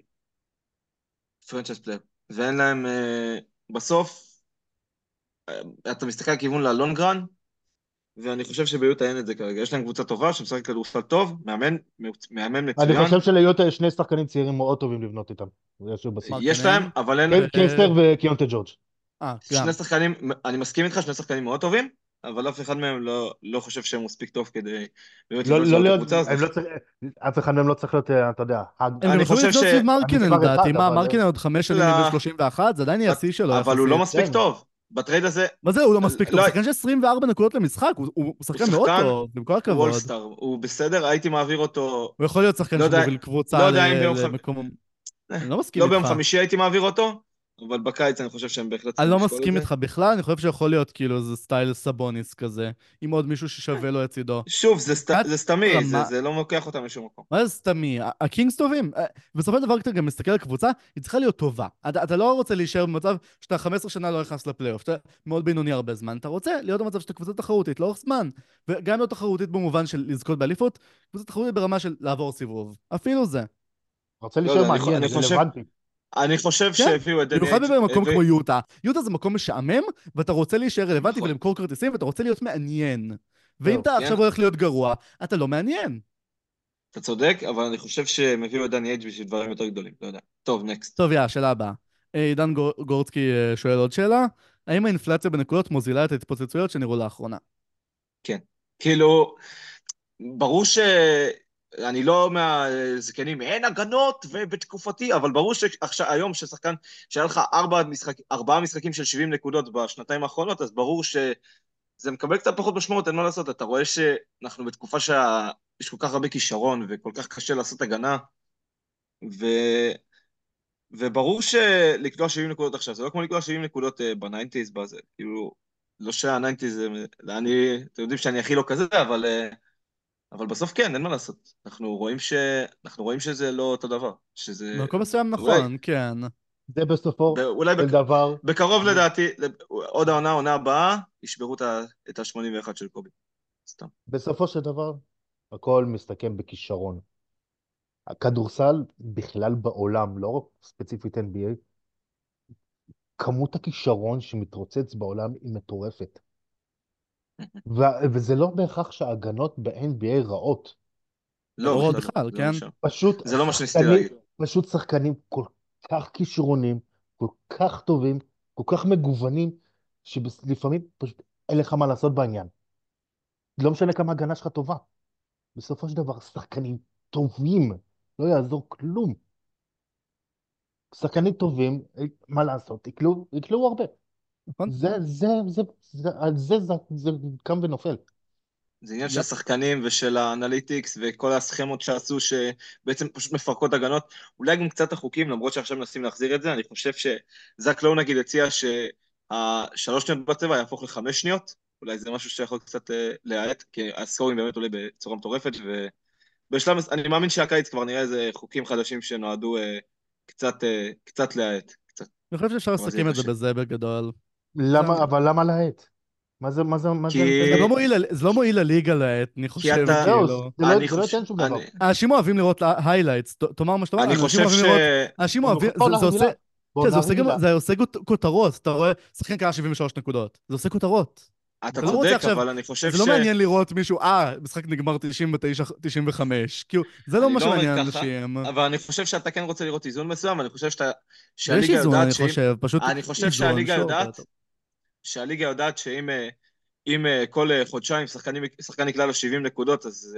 franchise player, ואין להם, אה, בסוף, אה, אתה מסתכל על כיוון ל long run, ואני חושב שביוטה אין את זה כרגע. יש להם קבוצה טובה שמשחקת כדורסל טוב, מאמן, מאמן מצוין. אני חושב שלהיות יש שני שחקנים צעירים מאוד טובים לבנות איתם. יש. להם, אבל אין... קסלר וקיונטה ג'ורג'. אה, גם. שני שחקנים, אני מסכים איתך, שני שחקנים מאוד טובים, אבל אף אחד מהם לא, לא חושב שהם מספיק טוב כדי באמת לא לא את להיות, הקבוצה הזאת. לא צריך, אף אחד מהם לא צריך להיות, אה, אתה יודע. הם יכולים ש- סביב מרקינן לדעתי, מה, מרקינן עוד חמש שנים לא. יהיה 31, זה עדיין יהיה השיא שלו אבל הוא לא. מספיק כן. טוב. ב trade הזה, מה זה, הוא לא מספיק טוב, לא- הוא שחקן של 24 נקודות למשחק, הוא- הוא הוא שחקן מאוד טוב, עם כל הוא הכבוד. אולסטאר, הוא בסדר, הייתי מעביר אותו, הוא יכול להיות שחקן לא שמוביל קבוצה לא למקום... אני לא מסכים לא איתך. ביום חמישי הייתי מעביר אותו, אבל בקיץ אני חושב שהם בהחלט אני צריכים לא לשקול את מסכים זה. איתך בכלל, אני חושב שיכול להיות כאילו איזה סטייל סבוניס כזה, עם עוד מישהו ששווה לו לצידו. שוב, זה, זה סתמי, זה, זה לא לוקח אותם לשום מקום. מה זה סתמי? הקינגס טובים. אה, בסופו של דבר, כשאתה גם מסתכל על קבוצה, היא צריכה להיות טובה. אתה, אתה לא רוצה להישאר במצב שאתה 15 שנה לא נכנס לפלייאוף, שאתה מאוד בינוני הרבה זמן. אתה רוצה להיות במצב שאתה קבוצה תחרותית לאורך זמן. וגם לא תחרותית במובן של לזכות באליפות, קבוצה תחרותית ברמה של לעבור סיבוב. אפילו זה. רוצה לא להישאר יודע, אני מעניין, חושב- רלוונטי. אני חושב כן, שהביאו את דני במיוחד אייג' במקום הביא- כמו יוטה. יוטה זה מקום משעמם, ואתה רוצה להישאר רלוונטי נכון. ולמכור כרטיסים, ואתה רוצה להיות מעניין. ואם אתה כן. עכשיו הולך להיות גרוע, אתה לא מעניין. אתה צודק, אבל אני חושב שהם הביאו את דני אייג' בשביל דברים יותר גדולים, לא יודע. טוב, נקסט. טוב, יא, שאלה הבאה. אה, עידן גור- גורצקי אה, שואל עוד שאלה. האם האינפלציה בנקודות מוזילה את ההתפוצצויות שנראו לאחרונה? כאילו, ברור ש... אני לא מהזקנים, אין הגנות ובתקופתי, אבל ברור שהיום ששחקן, שהיה לך ארבע משחק, ארבעה משחקים של 70 נקודות בשנתיים האחרונות, אז ברור שזה מקבל קצת פחות משמעות, אין מה לעשות. אתה רואה שאנחנו בתקופה שיש כל כך הרבה כישרון וכל כך קשה לעשות הגנה, ו... וברור שלקלוע 70 נקודות עכשיו, זה לא כמו לקלוע 70 נקודות אה, ב nineties, כאילו, לא שה nineties, אני, אתם יודעים שאני הכי לא כזה, אבל, אה, אבל בסוף כן, אין מה לעשות. אנחנו רואים, ש... אנחנו רואים שזה לא אותו דבר, שזה... במקום מסוים נכון, אולי... כן. זה בסופו אולי של בק... דבר. בקרוב לדעתי, עוד העונה, העונה הבאה, ישברו את ה-81 של קובי. סתם. בסופו של דבר, הכל מסתכם בכישרון. הכדורסל בכלל בעולם, לא רק ספציפית NBA, כמות הכישרון שמתרוצץ בעולם היא מטורפת. ו- וזה לא בהכרח שההגנות ב-NBA רעות. לא, לא בכלל, בכלל, זה כן? לא. פשוט זה לא מה שניסיתי להגיד. פשוט שחקנים כל כך כישרונים, כל כך טובים, כל כך מגוונים, שלפעמים פשוט אין לך מה לעשות בעניין. לא משנה כמה ההגנה שלך טובה. בסופו של דבר, שחקנים טובים, לא יעזור כלום. שחקנים טובים, מה לעשות, יקלעו, יקלעו הרבה. נכון? זה, זה, זה, זה, על זה, זה, זה קם ונופל. זה עניין של שחקנים ושל האנליטיקס וכל הסכמות שעשו שבעצם פשוט מפרקות הגנות. אולי גם קצת החוקים, למרות שעכשיו מנסים להחזיר את זה, אני חושב שזק לואו נגיד הציע שהשלוש שניות בצבע יהפוך לחמש שניות, אולי זה משהו שיכול קצת אה, להאט, כי ה scoring באמת עולה בצורה מטורפת, ובשלב, אני מאמין שהקיץ כבר נראה איזה חוקים חדשים שנועדו אה, קצת, אה, קצת להאט. קצת. אני חושב שאפשר לסכם את זה. בזה בגדול. למה, אבל למה להאט? מה זה, מה זה, מה זה? כי- זה לא מועיל זה לא מועיל לליגה לעת, אני חושב, אתה- זהו, כאילו. זה לא אני זה לא חושב- ייתן שום דבר. אני- אנשים אוהבים לראות highlights, תאמר מה שאתה אומר, אני אנשים חושב אוהבים ש... לראות, אנשים אוהבים, בוא זה- זה נעבור עושה, מילה. בוא כן, זה עושה גם, מילה. זה עושה כות- כותרות, אתה רואה, שחקן קרה 73 נקודות, זה עושה כותרות. אתה אתה לא רוצה צודק, עכשיו- אבל אני חושב זה ש... לא מעניין לראות מישהו, אה, משחק נגמר 99-95, כאילו, זה לא אני מה לא אומר שמעניין ככה, אנשים. אבל אני חושב שאתה כן רוצה לראות איזון מסוים, אני חושב שאתה... יש שהליגה איזון, יודעת אני שאם... חושב, פשוט אני חושב איזון, שהליגה יודעת, אתה- שהליגה יודעת שאם אה, אם אה, כל אה, חודשיים שחקן נקלע לו 70 נקודות, אז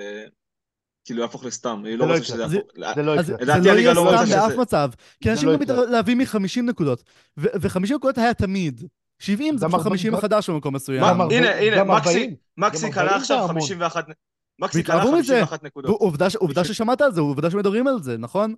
כאילו יהפוך לסתם, היא זה לא לא רוצה. שזה זה- יהפוך... זה לא יקרה. זה לדעתי לא הליגה יהיה לא רוצה סתם באף שזה- מצב, כי זה אנשים לא גם יקרה. מתלהבים מ-50 נקודות, ו-50 נקודות היה תמיד. 70 זה ארבע- 50 גם- מחדש במקום מסוים. הנה, הנה, מקסי, קלע 40 עכשיו זה המון. 51... מקסי קלע והתלהבו מזה. 51 נקודות. עובדה ששמעת על זה, עובדה שמדברים על זה, נכון?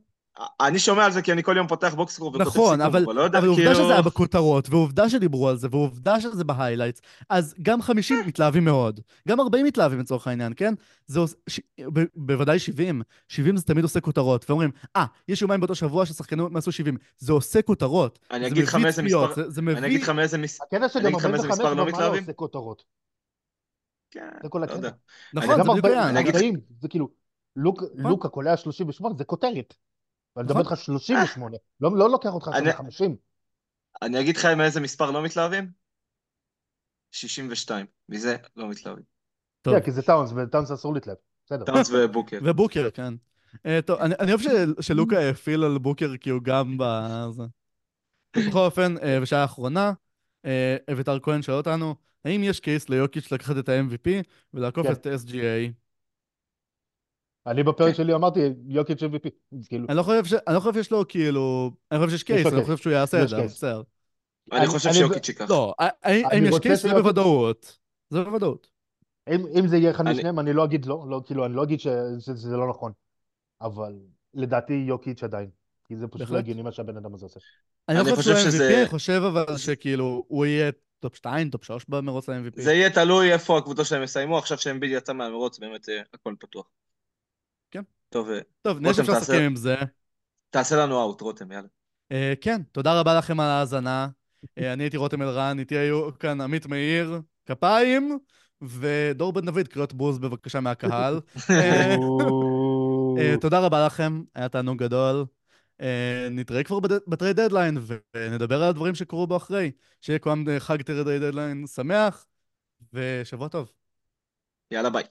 אני שומע על זה כי אני כל יום פותח box score וכותב נכון, סיכום, אבל אבל לא יודע, אבל עובדה כאילו... שזה היה בכותרות, ועובדה שדיברו על זה, ועובדה שזה ב highlights, אז גם 50 מתלהבים מאוד, גם 40 מתלהבים לצורך העניין, כן? זה עוש... ש... ב... בוודאי 70, 70 זה תמיד עושה כותרות, ואומרים, אה, יש יומיים באותו שבוע ששחקנים עשו 70, זה עושה כותרות. אני אגיד לך מאיזה מספר- זה, זה אני מביא... אגיד לך מאיזה מס... הקטע אני שגם אגיד לך מאיזה 45 מספר לא ומעלה מתלהבים? עושה כותרות. כן, זה כל לא הקטע. יודע. נכון, זה בדיוק 40, העניין. אני אגיד- 40, זה כאילו, לוק- נכון. לוקה קולע 38, זה כותרת. ואני מדבר נכון. איתך 38, לא לא לוקח אותך עכשיו אני- ל-50. אני אגיד לך מאיזה מספר לא מתלהבים? 62. מזה לא מתלהבים. טוב. כן, כי זה טאונס, וטאונס אסור להתלהב. בסדר. טאונס ובוקר. ובוקר, כן. אה, טוב, אני, אני אוהב של, שלוקה העפיל על בוקר כי הוא גם בזה. בכל אופן, אה, בשעה האחרונה, אה, אביתר כהן שואל אותנו, האם יש case ליוקיץ' לקחת את ה-MVP ולעקוף כן. את SGA? אני בפרק כן. שלי אמרתי, יוקיץ' MVP. כאילו, אני לא חושב לא שיש לו כאילו... אני חושב שיש case, אני לא case. חושב שהוא יעשה את יש זה. בסדר. אני חושב שיוקיץ' ייקח. לא, אני יש case? זה בוודאות. זה בוודאות. אם אם זה יהיה אחד אני- משניהם, אני לא אגיד לא, לא, כאילו, אני לא אגיד ש- שזה לא נכון. אבל לדעתי יוקיץ' עדיין. כי זה פשוט לא. הגיוני מה שהבן אדם הזה עושה. אני לא חושב שהוא חושב MVP, שזה- אני חושב אבל שכאילו הוא יהיה טופ 2, טופ 3 במרוץ ל-MVP. זה יהיה תלוי איפה הקבוצות שלהם יסיימו, עכשיו שאמביד יצא מהמרוץ, באמת אה, הכל פתוח. טוב, אה, טוב, נראה שאפשר תעשה- לסכם עם זה. תעשה לנו out, רותם, יאללה. אה, כן, תודה רבה לכם על ההאזנה. אה, אני הייתי רותם אלרן, איתי היו כאן עמית מאיר, כפיים, ודור בן דוד, קריאות בוז בבקשה מהקהל. אה, תודה רבה לכם, היה תענוג גדול. אה, נתראה כבר בטרייד דדליין, ונדבר על הדברים שקרו בו אחרי. שיהיה כולם חג טרייד דדליין שמח, ושבוע טוב. יאללה, ביי.